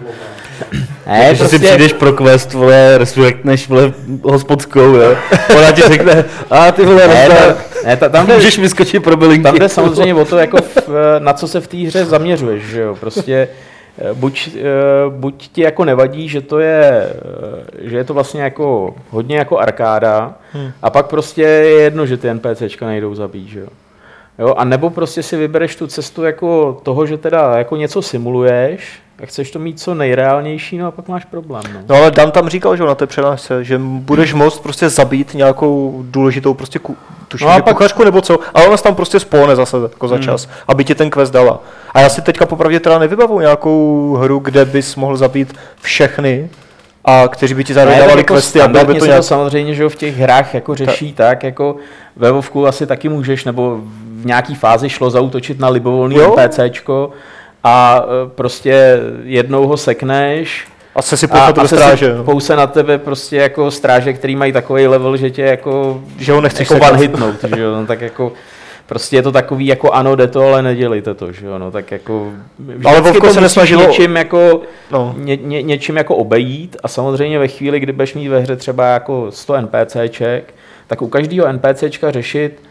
Ne, Když si přijdeš pro quest, vole, resurrectneš, vole, hospodskou, jo. Ona ti řekne, a ty vole, ne, ne, ta, ne, ta, tam, jde, můžeš vyskočit pro bylinky. tam jde samozřejmě o to, jako v, na co se v té hře zaměřuješ, že jo. Prostě buď, eh, buď ti jako nevadí, že to je, eh, že je to vlastně jako hodně jako arkáda, Hmm. a pak prostě je jedno, že ty NPCčka nejdou zabít, že jo. Jo, a nebo prostě si vybereš tu cestu jako toho, že teda jako něco simuluješ, a chceš to mít co nejreálnější, no a pak máš problém. No. No ale Dan tam říkal, že na té přenášce, že budeš moct prostě zabít nějakou důležitou prostě ku, tuším, No a no pak- kuchařku nebo co, ale ona tam prostě spone zase jako za čas, aby ti ten quest dala. A já si teďka popravdě teda nevybavu nějakou hru, kde bys mohl zabít všechny a kteří by ti zároveň tak dávali jako questy a bylo by standardně to nějak... to samozřejmě, že jo, v těch hrách jako řeší tak, jako ve Vovku asi taky můžeš, nebo v nějaký fázi šlo zautočit na libovolný. NPCčko a e, prostě jednou ho sekneš A se si a, a se stráže, no. pouse na tebe prostě jako stráže, který mají takový level, že tě jako, že ho nechceš jako hitnout, že jo, no, tak jako Prostě je to takový jako ano, jde to, ale nedělejte to, že jo, no, tak jako... Ale Vovko se nesnažilo- Něčím jako, No. ně, ně, něčím jako obejít a samozřejmě ve chvíli, kdy budeš mít ve hře třeba jako 100 NPCček, tak u každého NPCčka řešit,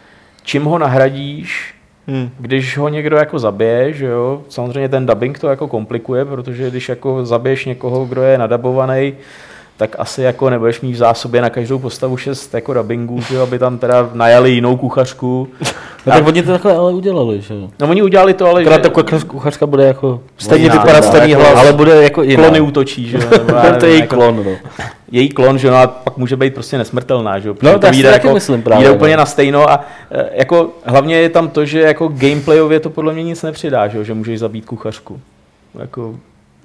čím ho nahradíš, Hmm. když ho někdo jako zabije, že jo, samozřejmě ten dubbing to jako komplikuje, protože když jako zabiješ někoho, kdo je nadabovaný, tak asi jako nebudeš mít v zásobě na každou postavu šest jako dubbingů, že jo, aby tam teda najali jinou kuchařku. No, tak oni to takhle ale udělali, že jo. No oni udělali to, ale Akorát že ta kuchař- kuchařka bude jako... Stejně jiná, vypadat stejný jako, hlas. Ale bude jako jiná. klony útočí, že jo. nebo to je její jako- klon, no. její klon, že no, a pak může být prostě nesmrtelná, že jo. No, tak si vyjde taky myslím právě, úplně no. na stejno a e, jako hlavně je tam to, že jako gameplayově to podle mě nic nepřidá, že jo, že můžeš zabít kuchařku. Jako,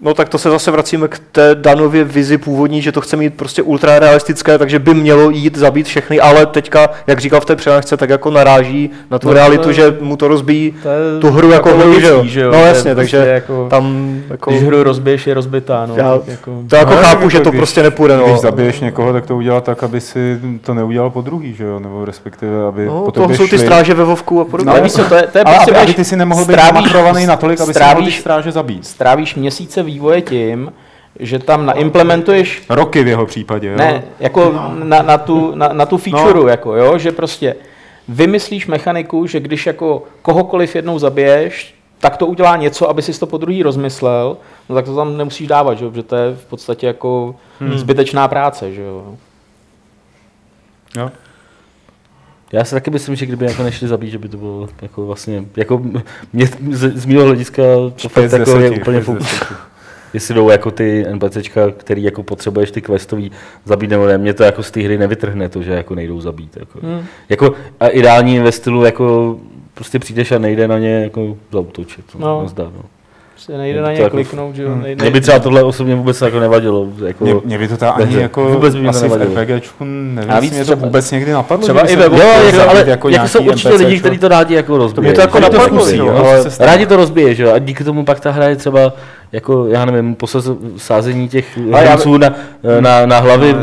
No tak to se zase vracíme k té Danově vizi původní, že to chce mít prostě ultra realistické, takže by mělo jít zabít všechny, ale teďka, jak říkal v té přenášce, tak jako naráží na tu No, realitu, to- že mu to rozbíjí to je tu hru jako, hru, že jo? že jo. No jasně, prostě takže jako, tam jako... když hru rozbiješ, je rozbitá, no. Já- tak jako, To jako No, chápu, jako že to když- prostě nepůjde, no. Když zabiješ někoho, tak to udělat tak, aby si to neudělal po druhý, že jo? Nebo respektive, aby No, po to jsou ty šli. stráže ve Vovku a podobně. ale víš co, to je, to je prostě, aby, ty si nemohl být natolik, aby si ty stráže zabít. strávíš měsíce vývoje tím, že tam naimplementuješ Roky v jeho případě, jo? Ne, jako na, na, tu, na, na tu feature, no. jako jo, že prostě vymyslíš mechaniku, že když jako kohokoliv jednou zabiješ, tak to udělá něco, aby si to po druhý rozmyslel, no tak to tam nemusíš dávat, že protože to je v podstatě jako hmm. zbytečná práce, že jo. jo? Já si taky myslím, že kdyby jako nešli zabít, že by to bylo jako vlastně, jako mě, z, z mého hlediska to fakt jako je úplně fuk. Jestli jdou jako ty NPCčka, který jako potřebuješ ty questový zabít nebo ne, mě to jako z té hry nevytrhne to, že jako nejdou zabít. Jako, Hmm. jako a ideální ve stylu jako prostě přijdeš a nejde na ně jako zautočit. No. No. Zdá, no. Prostě nejde na to ně jako- kliknout, že jo. Hmm. Nejde, Mě by třeba tohle osobně vůbec jako nevadilo. Jako, Mě, mě by to ta ani jako Vůbec by mě to asi v nevadilo. RPGčku nevím, A jestli víc mě to třeba- vůbec někdy napadlo. třeba i se ve Jo, jako, zabít ale jako, jako jako jsou určitě lidi, NPCčko. kteří to rádi jako rozbíjí. mě to jako napadlo, zkusí, jo, jo. ale- se stane. Rádi to rozbije, že jo? A díky tomu pak ta hra je třeba jako, já nevím, posaz, sázení těch já- herců na, na, na hlavy No,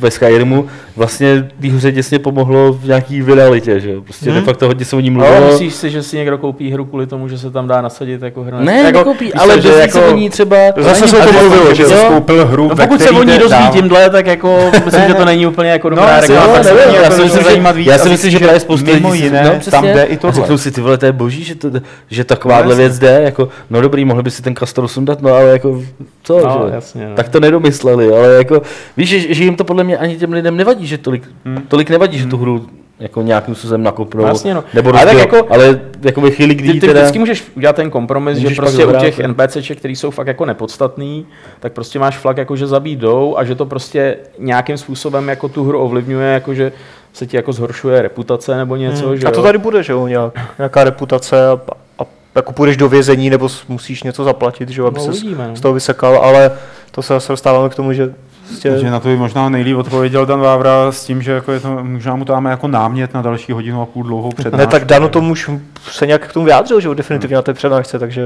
ve Skyrimu vlastně té hře děsně pomohlo v nějaký viralitě, že. Prostě Hmm. de facto hodně se o ní Ale mluvilo. myslíš si, že si někdo koupí hru kvůli tomu, že se tam dá nasadit jako hra? Ne, jako, nekoupí, víš ale že dozví se jako- o ní třeba... Zase se o tom ale- mluvilo, že jsi koupil hru, No ve pokud se o ní dozví tímhle, tak jako myslím, že to není úplně jako dobrá No, reklama. já jako si myslím, že- zajímat víc. Já a si myslím, že že právě spousta mimo lidí no, tam jde i A tohle. řeknou si, ty vole, to je boží, že, to, že takováhle No, věc jde, jako, no dobrý, mohli by si ten Castor sundat, no ale jako, co, No, no. Tak to nedomysleli, ale jako, víš, že, že jim to podle mě ani těm lidem nevadí, že tolik, Hmm. tolik nevadí, že tu hru jako nějakým způsobem nakopnou, Jasně, no. nebo Ale tak jako- ale jako ve chvíli, kdy Ty, ty teda... vždycky můžeš udělat ten kompromis, že Můžeš pak prostě u těch. NPCček, který jsou fakt jako nepodstatný, tak prostě máš flak jako, že zabít jdou a že to prostě nějakým způsobem jako tu hru ovlivňuje, jako že se ti jako zhoršuje reputace nebo něco, Hmm. že A to jo? tady bude, že jo, nějak, nějaká reputace a, a jako půjdeš do vězení nebo musíš něco zaplatit, že jo, aby No, se uvidíme, no. z toho vysekal, ale to se zase dostáváme k tomu, že prostě, Takže na to by možná nejlíp odpověděl Dan Vávra s tím, že jako je to, možná mu to dáme jako námět na další hodinu a půl dlouhou přednášku. ne, tak Dano tomu už se nějak k tomu vyjádřil, že definitivně na té přednášce, takže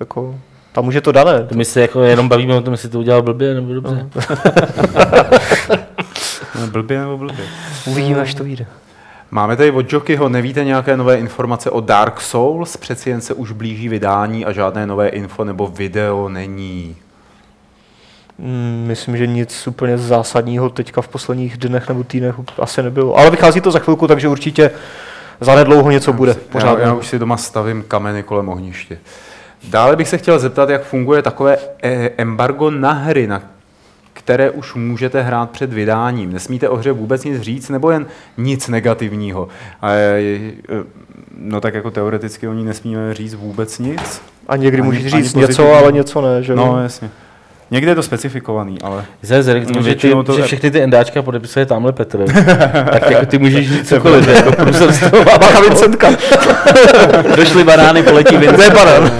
jako, tam už je to dané. To my se jako jenom bavíme o tom, jestli to udělal blbě nebo dobře. No, Blbě nebo blbě. Uvidíme, až to vyjde. Máme tady od Jokyho, nevíte nějaké nové informace o Dark Souls? Přeci jen se už blíží vydání a žádné nové info nebo video není. Mm, Myslím, že nic úplně zásadního teďka v posledních dnech nebo týdnech asi nebylo. Ale vychází to za chvilku, takže určitě zanedlouho něco bude. Pořád. Já, já už si doma stavím kameny kolem ohniště. Dále bych se chtěl zeptat, jak funguje takové eh, embargo na hry, na které už můžete hrát před vydáním. Nesmíte o hře vůbec nic říct, nebo jen nic negativního. Eh, no tak jako teoreticky o ní nesmíme říct vůbec nic. A někdy můžeš říct něco, ale něco ne, že? No jasně. Někde je to specifikovaný, ale... Tomu, že, ty, to- že všechny ty endáčka podepisuje tamhle Petr, tak jako ty můžeš říct cokoliv, jako průzor z toho Vincentka. Došly banány, poletí Vincent. Ne, banán.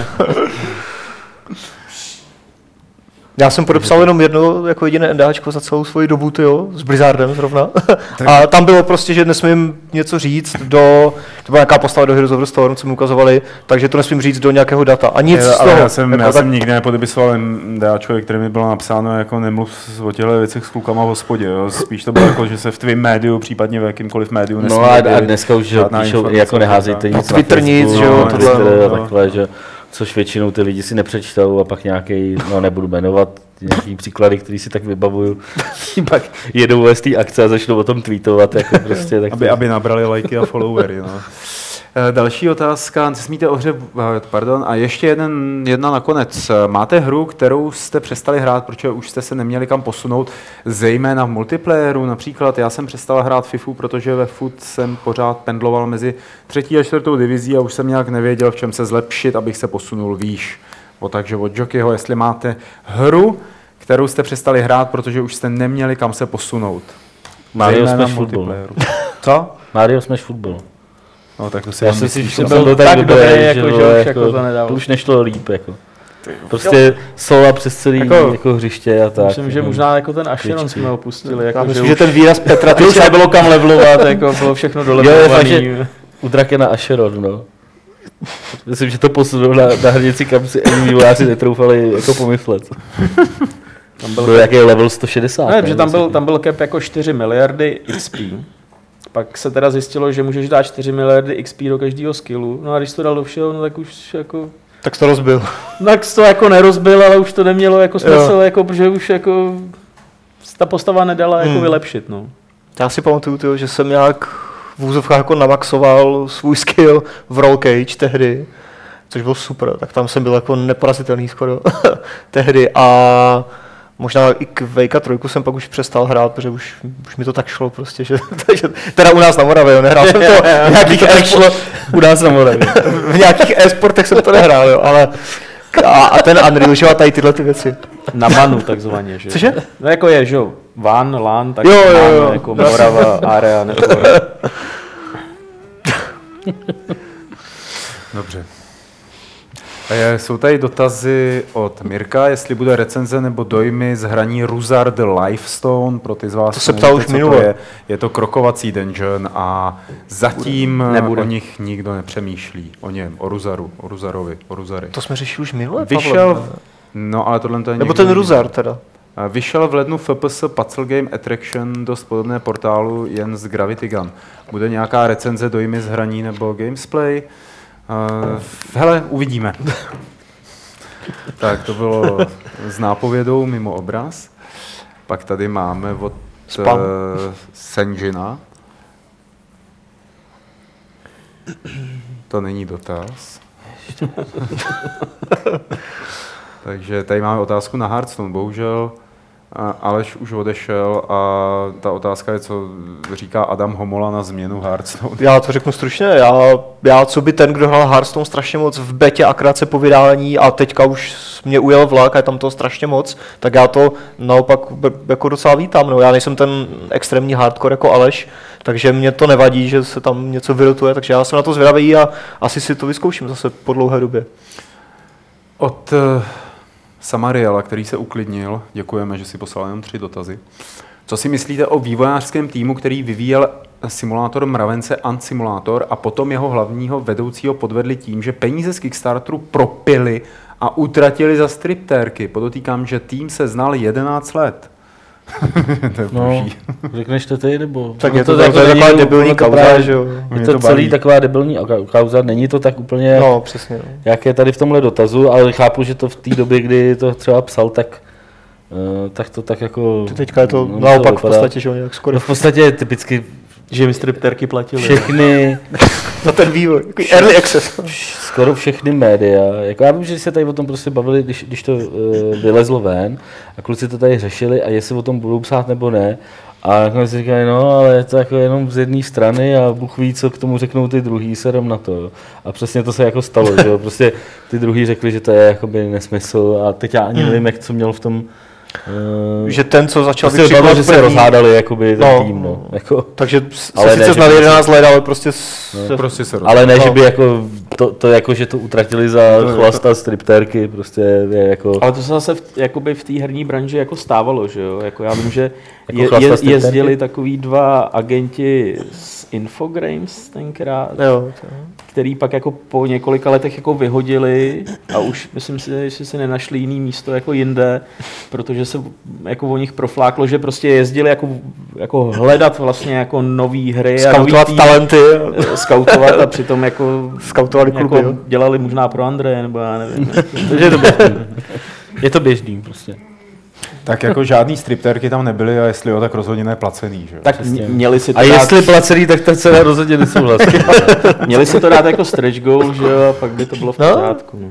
Já jsem podepsal jenom jedno jako jediné NDAčko za celou svoji dobu, jo, s Blizzardem zrovna. A tam bylo prostě, že nesmím něco říct do, to byla nějaká postava do Heroes of the Storm, co mi ukazovali, takže to nesmím říct do nějakého data. A nic Jo, z toho. já jsem, jako já tak- jsem nikdy nepodepisoval DAčko, který mi bylo napsáno jako nemluv o těchto věcech s klukama v hospodě. Jo. Spíš to bylo jako, že se v tvém médiu, případně v jakýmkoliv médiu nesmí No a, a dneska už píšou, jako neházejte nic Na Twitter na nic, Facebooku, že jo, na tohle, Twitter no. takhle, že což většinou ty lidi si nepřečtou a pak nějaký, no nebudu jmenovat, nějaký příklady, který si tak vybavuju, pak jedou z té akce a začnou o tom tweetovat, jako prostě, tak aby, to- aby nabrali lajky a followery. No. Eh, Další otázka, nesmíte o hře, eh, pardon, a ještě jeden, jedna nakonec. Eh, Máte hru, kterou jste přestali hrát, protože už jste se neměli kam posunout, zejména v multiplayeru, například já jsem přestal hrát FIFU, protože ve FUT jsem pořád pendloval mezi třetí a čtvrtou divizí a už jsem nějak nevěděl, v čem se zlepšit, abych se posunul výš. O, takže od Jokyho, jestli máte hru, kterou jste přestali hrát, protože už jste neměli kam se posunout. Mario Smash v Football. multiplayeru. Co? Mario Smash Football. No, tak to si Já jsem si že že byl tak, tak dobrý, dobrý, že, jako, že už jako to nedalo. to už nešlo líp, jako. Prostě sola přes celý Jako- jako, jako hřiště a tak. Myslím, že no. možná jako ten Asheron Kličky. jsme opustili. Jako, že, myslím, už, že ten výraz Petra to už nebylo kam levelovat, jako bylo všechno dolevlovaný. že u Drakena Asheron, no. Myslím, že to posunul na, na hranici, kam si ani vývojáři netroufali jako pomyslet. Tam byl Byl jaký level 160. Ne, že tam byl, tam byl cap jako 4 miliardy XP. Pak se teda zjistilo, že můžeš dát 4 miliardy XP do každého skillu. No a když to dal do všeho, no tak už jako... tak to rozbil. Tak to jako nerozbil, ale už to nemělo jako smysl, jako, protože už jako ta postava nedala jako Hmm. vylepšit, no. Já si pamatuju, tyjo, že jsem nějak v úzovkách jako namaxoval svůj skill v Roll Cage tehdy, což bylo super, tak tam jsem byl jako neporazitelný skoro tehdy a možná i k Vejka trojku jsem pak už přestal hrát, protože už, už mi to tak šlo prostě, že, takže, teda u nás na Moravě, jo, nehrál jsem to v nějakých, e u nás na Moravě. v nějakých e-sportech jsem to nehrál, jo, ale a, a ten Unreal, že a tady tyhle ty věci. Na manu takzvaně, že? Cože? No jako je, že jo, van, lan, tak Jo, jo, jo. jako Morava, area, nebo Dobře. Jsou tady dotazy od Mirka, jestli bude recenze nebo dojmy z hraní Ruzar the Lifestone, pro ty z vás, To se ptal už minule. Je, je to krokovací dungeon a zatím Nebude. O nich nikdo nepřemýšlí. O něm, o Ruzaru, o Ruzarovi, o Ruzary. To jsme řešili už minule, Vyšel, Pavle, no ale tohle to je Nebo ten. Ruzar teda. Vyšel v lednu FPS Puzzle Game Attraction, dost podobné portálu, jen z Gravity Gun. Bude nějaká recenze dojmy z hraní nebo gamesplay? Uh, hele, uvidíme. tak to bylo s nápovědou mimo obraz. Pak tady máme od Spam. uh, Senjina. To není dotaz. Takže tady máme otázku na Hearthstone. Bohužel Aleš už odešel a ta otázka je, co říká Adam Homola na změnu Hearthstone. Já to řeknu stručně, já, já co by ten, kdo hrál Hearthstone strašně moc v betě a krátce po vydání a teďka už mě ujel vlak a je tam to strašně moc, tak já to naopak jako docela vítám. No, já nejsem ten extrémní hardcore jako Aleš, takže mě to nevadí, že se tam něco vyrotuje, takže já jsem na to zvědavý a asi si to vyzkouším zase po dlouhé době. Od uh, Samariela, který se uklidnil, děkujeme, že si poslal jenom tři dotazy. Co si myslíte o vývojářském týmu, který vyvíjel simulátor Mravence Ant Simulator a potom jeho hlavního vedoucího podvedli tím, že peníze z Kickstarteru propili a utratili za striptérky. Podotýkám, že tým se znal 11 let. to je No, boží. řekneš to ty, nebo... Tak No je to, jako to je není- taková debilní to kauza, právě- že jo. Je to, to celý baví. taková debilní kauza, není to tak úplně, No, přesně. No. jak je tady v tomhle dotazu, ale chápu, že to v té době, kdy to třeba psal, tak, eh, tak to tak jako... Teďka je to no, naopak v vypadá. podstatě, že jo, nějak skoro. No, v podstatě je typicky Že mi stripterky platili. všechny, Na ten vývoj, takový early access. skoro všechny média, jako já vím, že se tady o tom prostě bavili, když, když to uh, vylezlo ven a kluci to tady řešili a jestli o tom budou psát nebo ne. A nakonec si říkali, no, ale je to jako jenom z jedné strany a Bůh ví, co k tomu řeknou ty druhý, serem na to. A přesně to se jako stalo, že jo. Prostě ty druhý řekli, že to je jakoby nesmysl a teď já ani nevím, jak co měl v tom... Uh, Že ten, co začal prostě odpadlo, vykřikovat že se první, rozhádali jakoby ten No. tým, no. Jako, Takže Ale se ne, sice že znali by- 11 let, ale prostě s, Prostě se ale ne, No. že by jako to, to jako, že to utratili za chlast a striptérky, prostě je jako... Ale to se zase v, jakoby v té herní branži jako stávalo, že jo? Jako já vím, že Jako je, chlasta je, jezdili takový dva agenti z Infogrames tenkrát, jo, to- který pak jako po několika letech jako vyhodili a už myslím si, že si nenašli jiný místo jako jinde, protože se jako o nich profláklo, že prostě jezdili jako, jako hledat vlastně jako nový hry a nový Skautovat tým, talenty. eh, skautovat a přitom jako, Skautovali kluby, jako jo. dělali možná pro Andreje, nebo já nevím. Takže je to běžný. Je to běžný prostě. Tak jako žádný striptérky tam nebyly a jestli jo, tak rozhodně neplacený, že jo? Tak Přesně. mě- měli si to A dát- jestli placený, tak ta cena rozhodně nesouhlasí. Měli si to dát jako stretch goal, že jo, a pak by to bylo v No. pořádku. No.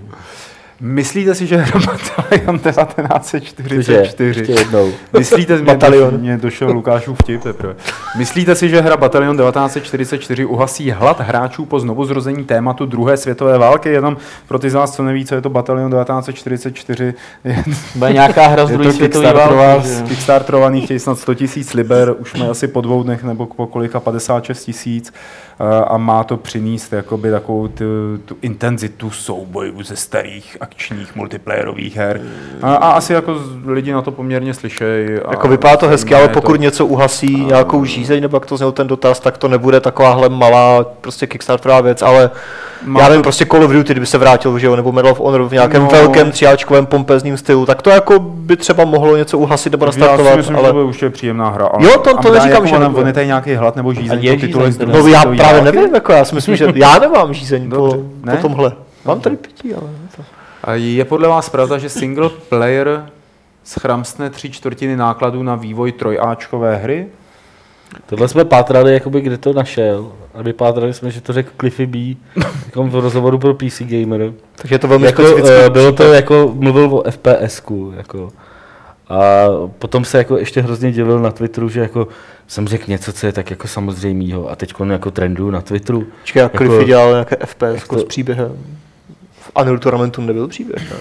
Myslíte si, že hra Batalion 1944 Ještě jednou. Myslíte, mě, Batalion. mě došel Lukášův vtip teprve. Myslíte si, že hra Batalion 1944 uhasí hlad hráčů po znovuzrození tématu druhé světové války? Jenom pro ty z vás, co neví, co je to Batalion 1944, je, Bude nějaká hra z je druhé to světové války. kickstarterovaný, chtějí snad 100 tisíc liber, už mají asi po dvou dnech nebo po kolika 56 tisíc eh, a má to přinést jakoby takovou tu, tu intenzitu soubojů ze starých akčních multiplayerových her. A, a asi jako lidi na to poměrně slyšejí. a Jako vypadá to hezky, ale je pokud něco uhasí nějakou žízeň, nebo jak to zněl ten dotaz, tak to nebude takováhle malá prostě kickstarterová věc, ale Má já to- nevím, prostě Call of Duty, kdyby se vrátil, že jo, nebo Medal of Honor v nějakém No. velkém tříáčkovém pompezním stylu, tak to jako by třeba mohlo něco uhasit nebo Já si nastartovat, myslím, že ale to bude určitě příjemná hra. ale- Jo, to- to a neříkám, jako že on, nebude. je tady nějaký hlad nebo žízeň, A je to druhé no já právě nevím, jako já si myslím, že já nemám žízeň po, po tomhle. Mám tady pití, ale to... A je podle vás pravda, že single player schramstne tři čtvrtiny nákladů na vývoj trojáčkové hry? Tohle jsme pátrali, jakoby, kde to našel. A vypátrali jsme, že to řekl Cliffy B. Jako v rozhovoru pro PC Gamer. Takže je to velmi Jako, eh, bylo to jako, mluvil o FPS-ku. Jako. A potom se jako ještě hrozně divil na Twitteru, že jako jsem řekl něco, co je tak jako samozřejmýho. A teď jako trendu na Twitteru. Jak jako- Cliffy dělal nějaké FPS jak to- s příběhem. V Unreal Tournamentu nebyl příběh, ne?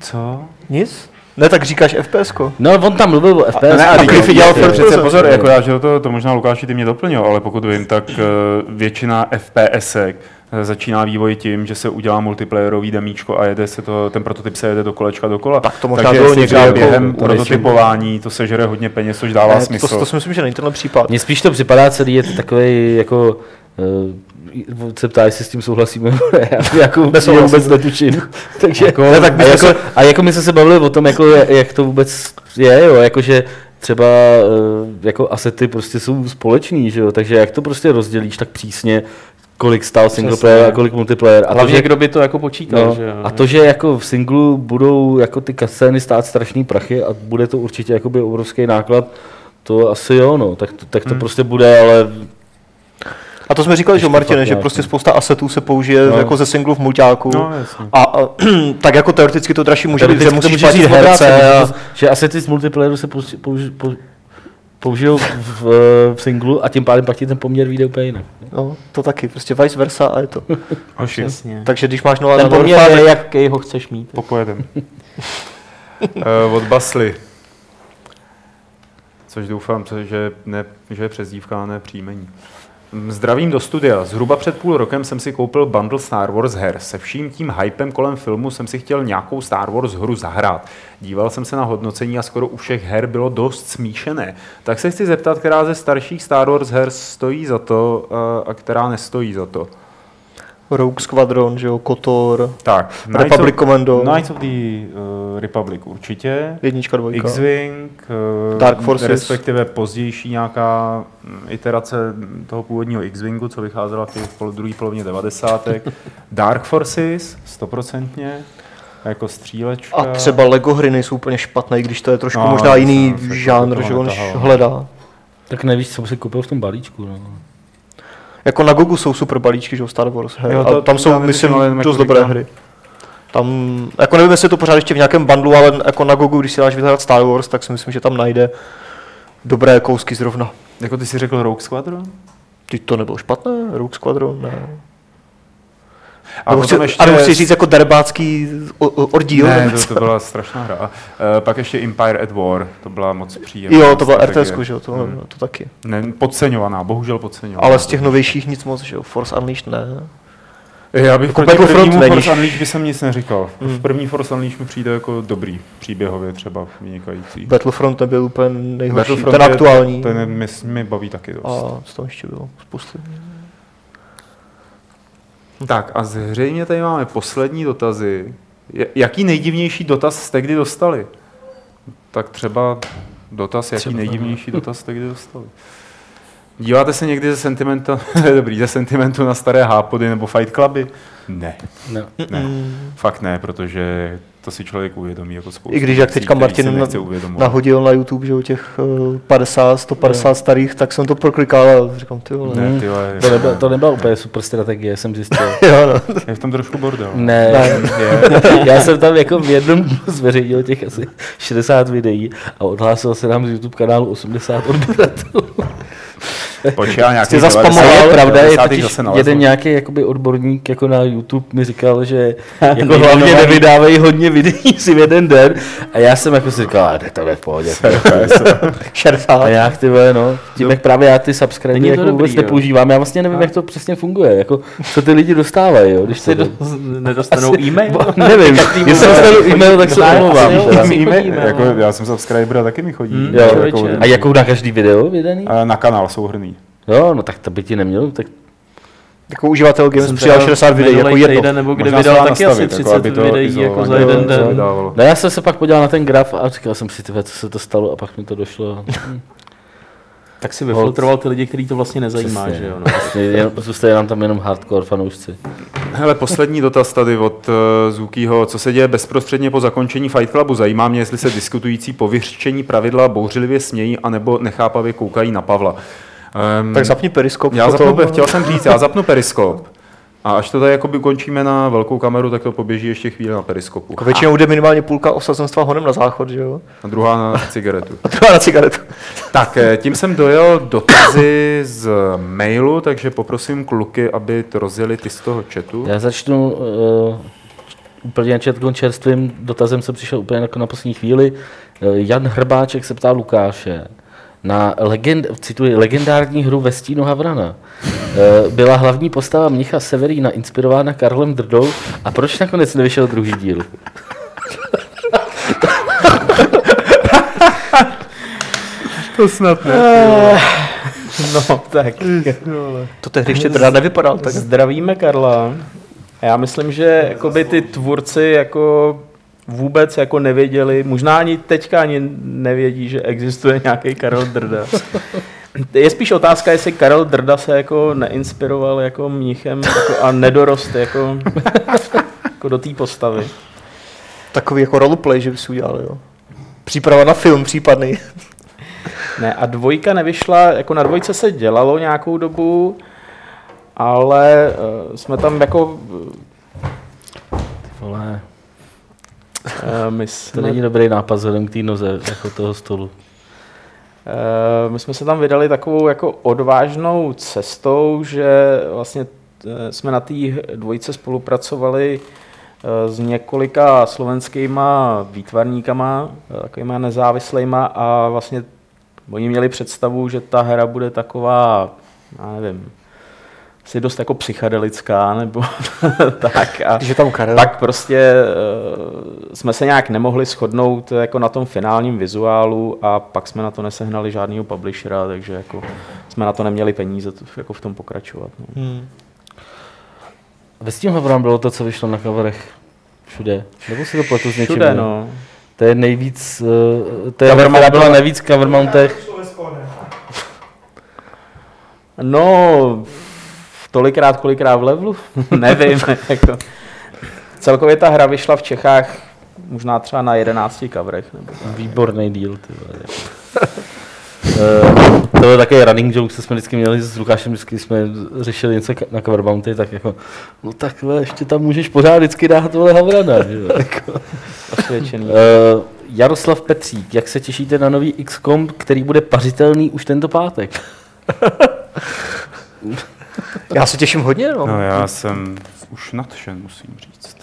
Co? Nic? Ne, tak říkáš FPS. -ko. No, on tam mluvil o FPS. Ne, a Cliffy dělal first přece pozor, jako já, že to, to možná Lukáši ty mě doplnil, ale pokud vím, tak uh, většina FPSek eh, začíná vývoj tím, že se udělá multiplayerový demíčko a jede se to, ten prototyp se jede do kolečka dokola. Tak to možná Takže bylo někdy jako během prototypování to sežere hodně peněz, což dává Ne, smysl. to, to si myslím, že není tenhle případ. Mně spíš to připadá celý, je to takový jako uh, se ptá, jestli s tím souhlasíme. Já jako vůbec, vůbec netuším. Takže, Jako- Ne, tak a, my jsme jako, se- a jako my jsme se bavili o tom, jako, jak to vůbec je, jo, jakože třeba eh, jako asety prostě jsou společný, že jo, takže jak to prostě rozdělíš tak přísně, kolik stál single player a kolik multiplayer. A to, Hlavně že, kdo by to jako počítal, no, že jo. a to, že jako v singlu budou jako ty kascény stát strašný prachy a bude to určitě jakoby obrovský náklad, to asi jo, no, tak, to- tak to prostě bude, ale A to jsme říkali, že Martine, že prostě no. spousta asetů se použije No. jako ze singlu v mulťáku. No. A, a tak jako teoreticky to dražší může být, že to musíš platit herce. že A, to- Že asety z multiplayeru se použi, použi, použi, použijou v, v, v, singlu a tím pádem platí ten poměr vyjde úplně jinak. no, to taky, prostě vice versa a je to. Hoši, Přesně. Takže když máš 0 Ten na poměr je, jaký ho chceš mít. popojedem. uh, od Basly. Což doufám, že, ne, že je přezdívka, a ne příjmení. Zdravím do studia. Zhruba před půl rokem jsem si koupil bundle Star Wars her. Se vším tím hypem kolem filmu jsem si chtěl nějakou Star Wars hru zahrát. Díval jsem se na hodnocení a skoro u všech her bylo dost smíšené. Tak se chci zeptat, která ze starších Star Wars her stojí za to a, a která nestojí za to. Rogue Squadron, že jo, Kotor, Tak, Republic Knights of, Commando. Knights of the uh, Republic určitě. jednička, dvojka. X-Wing, eh, Dark Forces. respektive pozdější nějaká mm, iterace toho původního X-Wingu, co vycházela v té pol- druhé polovině 90. Dark Forces, stoprocentně, jako střílečka. A třeba Lego hry nejsou úplně špatné, když to je trošku No, možná já jiný jsem se žánr, že on hledá. Tak nevíš, co si koupil v tom balíčku. No. Jako na Gogu jsou super balíčky, že jo, Star Wars her. Jo, to- to, tam jsou, myslím, dost jako dobré hry. Tam, jako nevím, jestli je to pořád ještě v nějakém bundlu, ale jako na Gogu, když si dáš vyhrát Star Wars, tak si myslím, že tam najde dobré kousky zrovna. Jako ty si řekl Rogue Squadron? Ty to nebylo špatné, Rogue Squadron, ne. A Nebo chci, ještě... A nebo chci říct jako derbácký o- o- oddíl. Ne, to, to byla strašná hra. Uh, pak ještě Empire at War, to byla moc příjemná Jo, to byla. RTS, že jo, to, Hmm. to taky. Ne, podceňovaná, bohužel podceňovaná. Ale z těch novějších nic moc, že jo, Force Unleashed ne. Já bych Jako proti prvnímu. Force Unleashed by jsem nic neříkal. Hmm. V první Force Unleashed mi přijde jako dobrý, příběhově třeba vynikající. Battlefront nebyl úplně nejhorší, Battlefront ten aktuální. Ten mi, mi baví taky dost. A co tam ještě bylo? Spousty. Tak a zřejmě tady máme poslední dotazy. Jaký nejdivnější dotaz jste kdy dostali? Tak třeba dotaz, jaký Třeba. nejdivnější dotaz jste kdy dostali? Díváte se někdy ze sentimentu, dobrý, ze sentimentu na staré hápody nebo fight cluby? Ne, No. ne, fakt ne, protože to si člověk uvědomí jako spoustu I když jak teďka Martin na-. Nahodil na YouTube, že u těch eh, 50, 150 starých, tak jsem to proklikal a říkám, ty vole. Ne, ty vole, To, nebyla, to nebyla úplně super strategie, jsem zjistil. Jo, no. je v tom trošku bordel. Ne, Je. já jsem tam jako v jednom zveřejnil těch asi 60 videí a odhlásil se nám z YouTube kanálu 80 odběratelů. Počkej, já nějaký A 90. je pravda, je 90. totiž zase nalezl. jeden nějaký jakoby odborník jako na YouTube mi říkal, že jako hlavně nevydávají hodně videí si v jeden den a já jsem jako si říkal, a to je v pohodě. 60. A jak ty vole, no, tím jak právě já ty subscribe jako vůbec nepoužívám, já vlastně nevím, jak to přesně funguje, jako co ty lidi dostávají, jo, když do, nedostanou e-mail? Nevím, jestli dostanu e-mail, tak se omlouvám. jako, no. já jsem subscriber a taky mi chodí. Hmm, Jo, člověče. A jakou na každý video vydaný? A na kanál souhrný. Jo, no tak to by ti nemělo, tak Jako uživatel Games Jsem přijal teda 60 videí, jako jedno. týden, nebo kde Možná vydal taky asi nastavit, jako 30 aby to videí jako za jeden den. vydávalo. No já jsem se pak podíval na ten graf a říkal jsem si, tyhle, co se to stalo a pak mi to došlo. Tak si vyfiltroval ty lidi, který to vlastně nezajímá, Přesně. že jo? No. Vlastně jen- Zůstají nám tam jenom hardcore fanoušci. Hele, poslední dotaz tady od uh, Zukýho. Co se děje bezprostředně po zakončení Fight Clubu? Zajímá mě, jestli se diskutující po vyřčení pravidla bouřlivě smějí, anebo nechápavě koukají na Pavla. Um, Tak zapni periskop. já potom. zapnu, chtěl jsem říct, já zapnu periskop. A až to tady jakoby končíme na velkou kameru, tak to poběží ještě chvíli na periskopu. Jako většinou jde minimálně půlka osazenstva honem na záchod, že jo? A druhá na cigaretu. A druhá na cigaretu. Tak, eh, tím jsem dojel dotazy z mailu, takže poprosím kluky, aby to rozjeli ty z toho chatu. Já začnu uh, úplně četkým čerstvým dotazem, jsem přišel úplně jako na poslední chvíli. Uh, Jan Hrbáček se ptá Lukáše, na legend, cituji, legendární hru ve stínu Havrana. Uh, byla hlavní postava mnicha Severína inspirována Karlem Drdou a proč nakonec nevyšel druhý díl? To snad ne. No, tak. To tehdy ještě teda nevypadal tak. Zdravíme Karla. A Já myslím, že jakoby ty tvůrci jako vůbec jako nevěděli, možná ani teďka ani nevědí, že existuje nějaký Karel Drda. Je spíš otázka, jestli Karel Drda se jako neinspiroval jako mnichem jako a nedorost jako, jako do té postavy. Takový jako roleplay, že by si udělal, jo. Příprava na film případný. Ne, a dvojka nevyšla, jako na dvojce se dělalo nějakou dobu, ale uh, jsme tam jako, Vole, uh, my to jsme není dobrý nápad vzhledem k té noze jako toho stolu. Eh, My jsme se tam vydali takovou jako odvážnou cestou, že vlastně eh, jsme na té dvojice spolupracovali eh, s několika slovenskýma výtvarníkama, eh, takovýma nezávislejma a vlastně oni měli představu, že ta hra bude taková, já nevím, asi dost jako psychedelická, nebo tak. A Když je tam Karel. pak prostě uh, jsme se nějak nemohli shodnout jako na tom finálním vizuálu a pak jsme na to nesehnali žádného publishera, takže jako jsme na to neměli peníze to, jako v tom pokračovat. No. Hmm. Ve Steam Havrám bylo to, co vyšlo na coverech všude. Nebo si to pletu s něčím? Všude, no. To je nejvíc, uh, to je Cover byla byla- nejvíc cover mountech. No, tolikrát, kolikrát v levelu, nevím. jako. Celkově ta hra vyšla v Čechách možná třeba na 11 coverech. Nebo. Výborný díl, ty vole. Uh, to byl takový running joke, co jsme vždycky měli s Lukášem, vždycky jsme řešili něco na cover mounty, tak jako, no takhle, ještě tam můžeš pořád vždycky dát tohle Havrana, jako. Osvědčený. Uh, Jaroslav Petřík, jak se těšíte na nový XCOM, který bude pařitelný už tento pátek? Já se těším hodně, no. No, já jsem už nadšen, musím říct.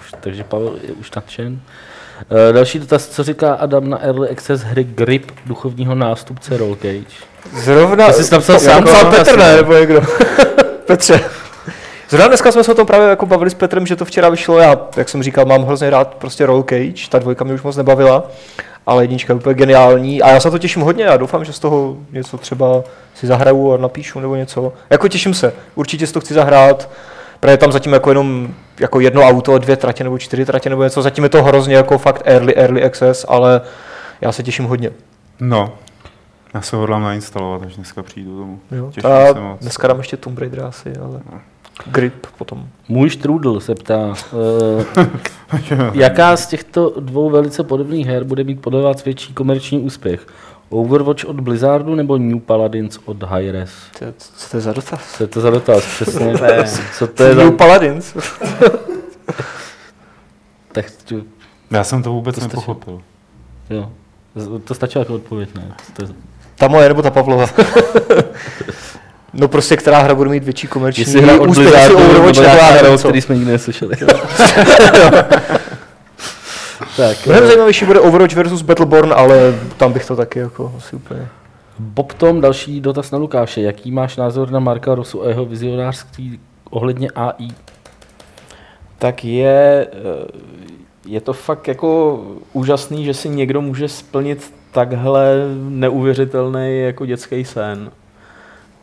Už, takže Pavel je už nadšen. Uh, další dotaz, co říká Adam na Early Access hry Grip duchovního nástupce Roll Cage? Zrovna, To jsi napsal sám, napsal Petr, ne, nebo někdo. Petře. Zrovna dneska jsme se o tom právě jako bavili s Petrem, že to včera vyšlo. Já, jak jsem říkal, mám hrozně rád prostě Roll Cage, ta dvojka mě už moc nebavila, ale jednička je úplně geniální a já se to těším hodně a doufám, že z toho něco třeba si zahraju a napíšu nebo něco. Jako těším se, určitě si to chci zahrát, Právě tam zatím jako jenom jako jedno auto, dvě tratě nebo čtyři tratě nebo něco, zatím je to hrozně jako fakt early, early access, ale já se těším hodně. No, já se hodlám nainstalovat, až dneska přijdu domů. Jo, Těším se moc. dneska dám ještě Tomb Raider asi, ale grip potom. Můj štrůdl se ptá, uh, jaká z těchto dvou velice podobných her bude mít podle vás větší komerční úspěch? Overwatch od Blizzardu nebo New Paladins od Hi-Res? Je- Co to je za dotaz? Co je to za dotaz? Přesně. Je- Co to je za... New Paladins. Tak tu- Já jsem to vůbec To nepochopil. jo. To stačilo jako odpověď, ne? To je... Ta moje nebo ta Pavlova? no prostě, která hra bude mít větší komerční Jestli hra od úspěch, Blizzardu Overwatch nebo hra, o který jsme nikdy neslyšeli. tak, Mnohem eh, zajímavější bude Overwatch versus Battleborn, ale tam bych to taky jako asi úplně... Bob Tom, další dotaz na Lukáše. Jaký máš názor na Marka Rosu a jeho vizionářství ohledně AI? tak je, eh, je to fakt jako úžasný, že si někdo může splnit takhle neuvěřitelný jako dětský sen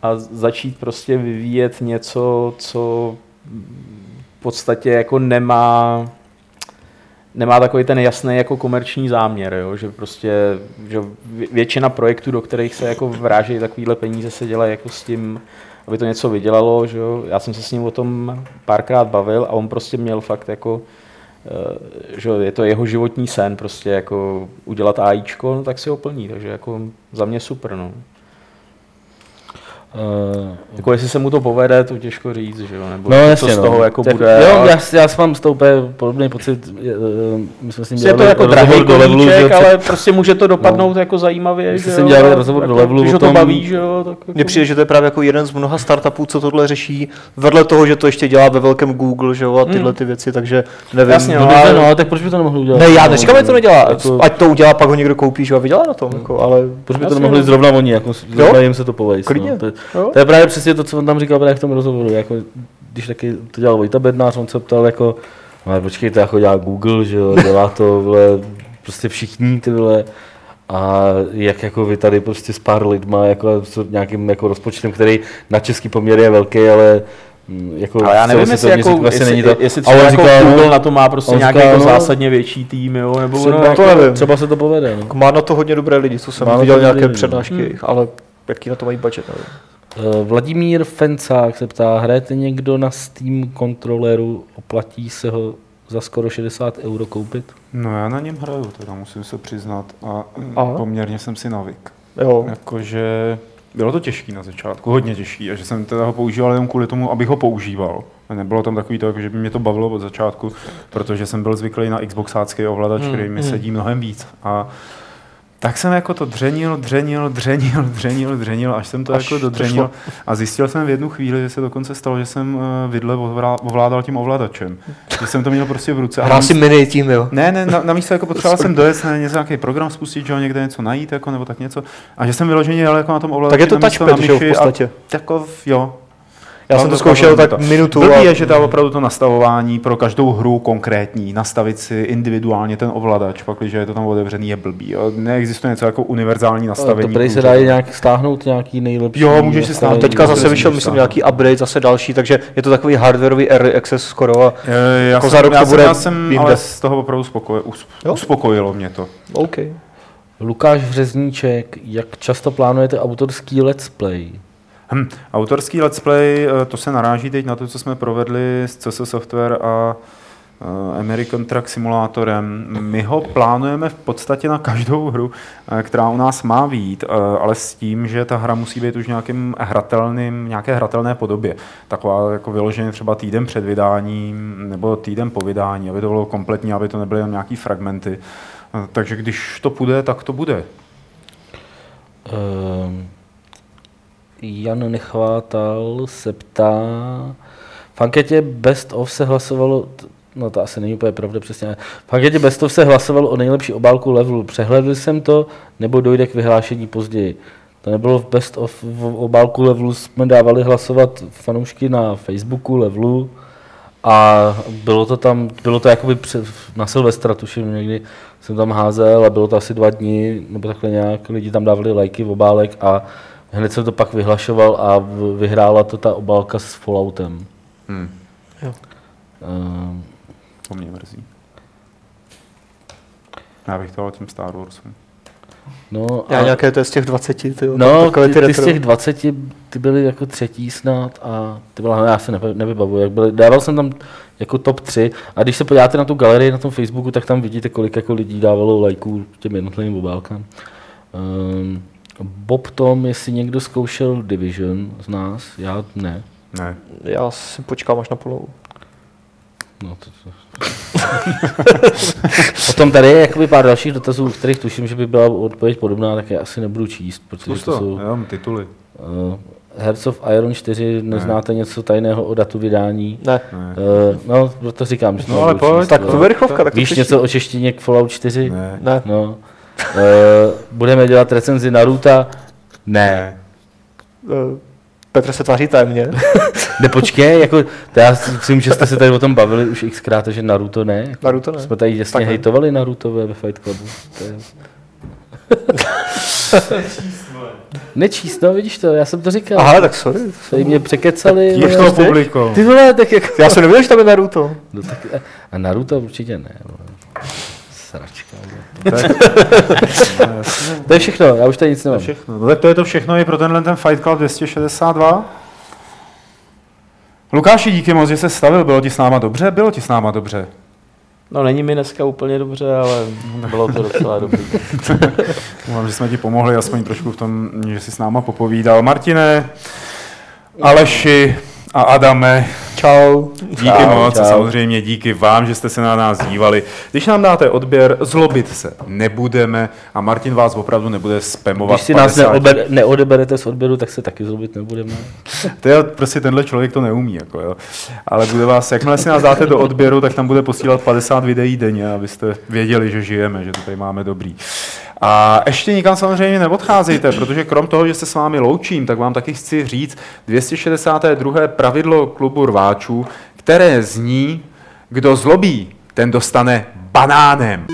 a začít prostě vyvíjet něco, co v podstatě jako nemá nemá takový ten jasný jako komerční záměr, jo? že prostě že vě- většina projektů, do kterých se jako vrážejí takovýhle peníze, se dělají jako s tím, aby to něco vydělalo. Že jo? Já jsem se s ním o tom párkrát bavil a on prostě měl fakt jako, eh, že je to jeho životní sen, prostě jako udělat AIčko, no, tak si ho plní, takže jako za mě super. No. Uh, Jako jestli se mu to povede, to těžko říct, že jo, nebo no co jasně, z toho no. jako tak, bude. Jo, ale- já, já s mám s podobný pocit. je, eh, My jsme s ním je to dělali jako drahý do levelu, že ale prostě může to dopadnout jako zajímavě. My že jo, dělali a rozhovor do jako, levelu Když o ho to tom- baví, že jo, tak jako... Mně přijde, že to je právě jako jeden z mnoha startupů, co tohle řeší, vedle toho, že to ještě dělá ve velkém Google, že jo, a tyhle ty věci, takže nevím. Jasně, No, no, ale- no, tak proč by to nemohli udělat? Ne, já No, neříkám, že to nedělá, Jako, ať to udělá, pak ho někdo koupí, že jo, a vydělá na tom, jako, ale proč by to nemohli no. zrovna oni, jako zrovna jim se to povejst. To, je- Jo. to, je právě přesně to, co on tam říkal právě v tom rozhovoru. Jako, když taky to dělal Vojta Bednář, on se ptal jako, no ale počkej, to jako dělá Google, že jo, dělá to, vole, prostě všichni, ty vole. a jak jako vy tady prostě s pár lidma, jako s nějakým jako rozpočtem, který na český poměr je velký, ale mm, jako Ale já nevím, jestli, jako, asi jestli, není to. jestli A třeba on jako říká, Google no, na to má prostě nějaký říká, jako no, zásadně větší tým, jo, nebo třeba, no, to nevím. třeba se to povede. No. Má na to hodně dobré lidi, co jsem Má viděl nějaké lidi, no. přednášky, jejich, ale jaký na to mají budget, nevím. Eh, Vladimír Fencák se ptá, hrajete někdo na Steam kontroleru, oplatí se ho za skoro 60 euro koupit? No já na něm hraju, teda musím se přiznat. A Aha. poměrně jsem si navyk. Jo, Jakože bylo to těžký na začátku, hodně těžký, a že jsem teda ho používal jenom kvůli tomu, abych ho používal. A nebylo tam takový to, jako, že by mě to bavilo od začátku, protože jsem byl zvyklý na Xboxácký ovladač, Hmm, který mi hmm. sedí mnohem víc. A tak jsem jako to dřenil, dřenil, dřenil, dřenil, dřenil, až jsem to Až jako to dodřenil. A zjistil jsem v jednu chvíli, že se dokonce stalo, že jsem eh, vidle ovlá- ovládal tím ovladačem. Že jsem to měl prostě v ruce. a hrál si mini tím, jo. ne, ne, na, na místo jako potřeboval jsem dojet, ne, něco, nějaký program spustit, že někde něco najít, jako, nebo tak něco. A že jsem vyloženě jel jako na tom ovladači. Tak je to na touchpad, na že jo, v myši a podstatě. Jako, jo. Já jsem to to zkoušel tak minutu. Blbý a- je, že tam opravdu to nastavování pro každou hru konkrétní, nastavit si individuálně ten ovladač, pak, když je to tam otevřený, je blbý. Jo. Neexistuje něco jako univerzální To nastavení. prej se dá i nějak stáhnout nějaký nejlepší. Jo, můžeš si stáhnout. Teďka zase vyšel, myslím, stáhnout. nějaký upgrade, zase další, takže je to takový hardwareový early access skoro a Eh, Já, Jako jsem, za rok já to bude já jsem jinde. ale z toho opravdu spokoj, us, Jo? uspokojilo mě to. OK. Lukáš Vřezníček, jak často plánujete autorský let's play? Hm, autorský let's play, eh, to se naráží teď na to, co jsme provedli s CS Software a eh, American Truck Simulatorem. My ho plánujeme v podstatě na každou hru, eh, která u nás má být, ale s tím, že ta hra musí být už nějakým hratelným, nějaké hratelné podobě. Taková jako vyloženě třeba týden před vydáním nebo týden po vydání, aby to bylo kompletní, aby to nebyly jen nějaký fragmenty. Takže když to půjde, tak to bude. Ehm, Jan Nechvátal se ptá, v anketě Best of se hlasovalo, no to asi není úplně pravda přesně, v anketě Best of se hlasovalo o nejlepší obálku levelu. Přehledl jsem to, nebo dojde k vyhlášení později. To nebylo v Best of, v obálku levelu jsme dávali hlasovat fanoušky na Facebooku levelu a bylo to tam, bylo to jakoby před, na Silvestra, tuším někdy jsem tam házel a bylo to asi dva dny, nebo takhle nějak, lidi tam dávali lajky v obálek a hned jsem to pak vyhlašoval a vyhrála to ta obálka s Falloutem. Hm, Ehm, to mě mrzí. Já bych to dal tím Star Warsům. no, Já a, nějaké to je z těch 20, ty, jo, no takové ty, ty, z těch 20 ty byly jako třetí snad a ty byla, já si nevybavuji, nevybavuji, jak byly, dával jsem tam jako top 3 a když se podíváte na tu galerii na tom Facebooku, tak tam vidíte, kolik jako lidí dávalo lajků těm jednotlivým obálkám. Um, Bob Tom, jestli někdo zkoušel Division z nás, já ne. Ne. Já si počkám až na plnou. No, to, to. Potom tady je jakoby pár dalších dotazů, u kterých tuším, že by byla odpověď podobná, tak je asi nebudu číst, protože Zkus to to, jsou jenom tituly. uh, Hearts of Iron 4, neznáte něco tajného o datu vydání? Ne. Ne. Uh, no, proto říkám, že to No, ale pojď, Tak no. to bude rychlovka, tak to Víš přečti. něco o češtině k Fallout 4? Ne. Ne. No. Uh, budeme dělat recenzi Naruta? Ne. Eh, Petr se tváří tajemně. Ne, počkej, jako, to já si myslím, že jste se tady o tom bavili už xkrát, že Naruto ne. Jako, Naruto ne. Jsme tady jasně Tak ne. hejtovali Naruto ve ve Fight Clubu. To je... Nečíst, no vidíš to, já jsem to říkal. Aha, tak sorry. Tady mě překecali. Už vole. to publiko. Ty vole, tak jako... Já jsem nevěděl, že tam je Naruto. No, tak, a Naruto určitě ne. vole. Sračka. vole. To je všechno, já už tady nic To je nemám. všechno. No, tak to je to všechno i pro tenhle ten Fight Club 262. Lukáši, díky moc, že se stavil. Bylo ti s náma dobře? Bylo ti s náma dobře. No není mi dneska úplně dobře, ale bylo to docela dobrý. Doufám, že jsme ti pomohli aspoň trošku v tom, že jsi s náma popovídal. Martine, Aleši a Adame, Čau. díky Čau, moc a čau. samozřejmě díky vám, že jste se na nás dívali. Když nám dáte odběr, zlobit se nebudeme a Martin vás opravdu nebude spamovat. Když si nás 50 neober, neodeberete z odběru, tak se taky zlobit nebudeme. To je, prostě tenhle člověk to neumí, jako jo. Ale bude vás, jakmile si nás dáte do odběru, tak tam bude posílat 50 videí denně, abyste věděli, že žijeme, že to tady máme dobrý. A ještě nikam samozřejmě neodcházejte, protože krom toho, že se s vámi loučím, tak vám taky chci říct 262. pravidlo klubu rváčů, které zní, kdo zlobí, ten dostane banánem.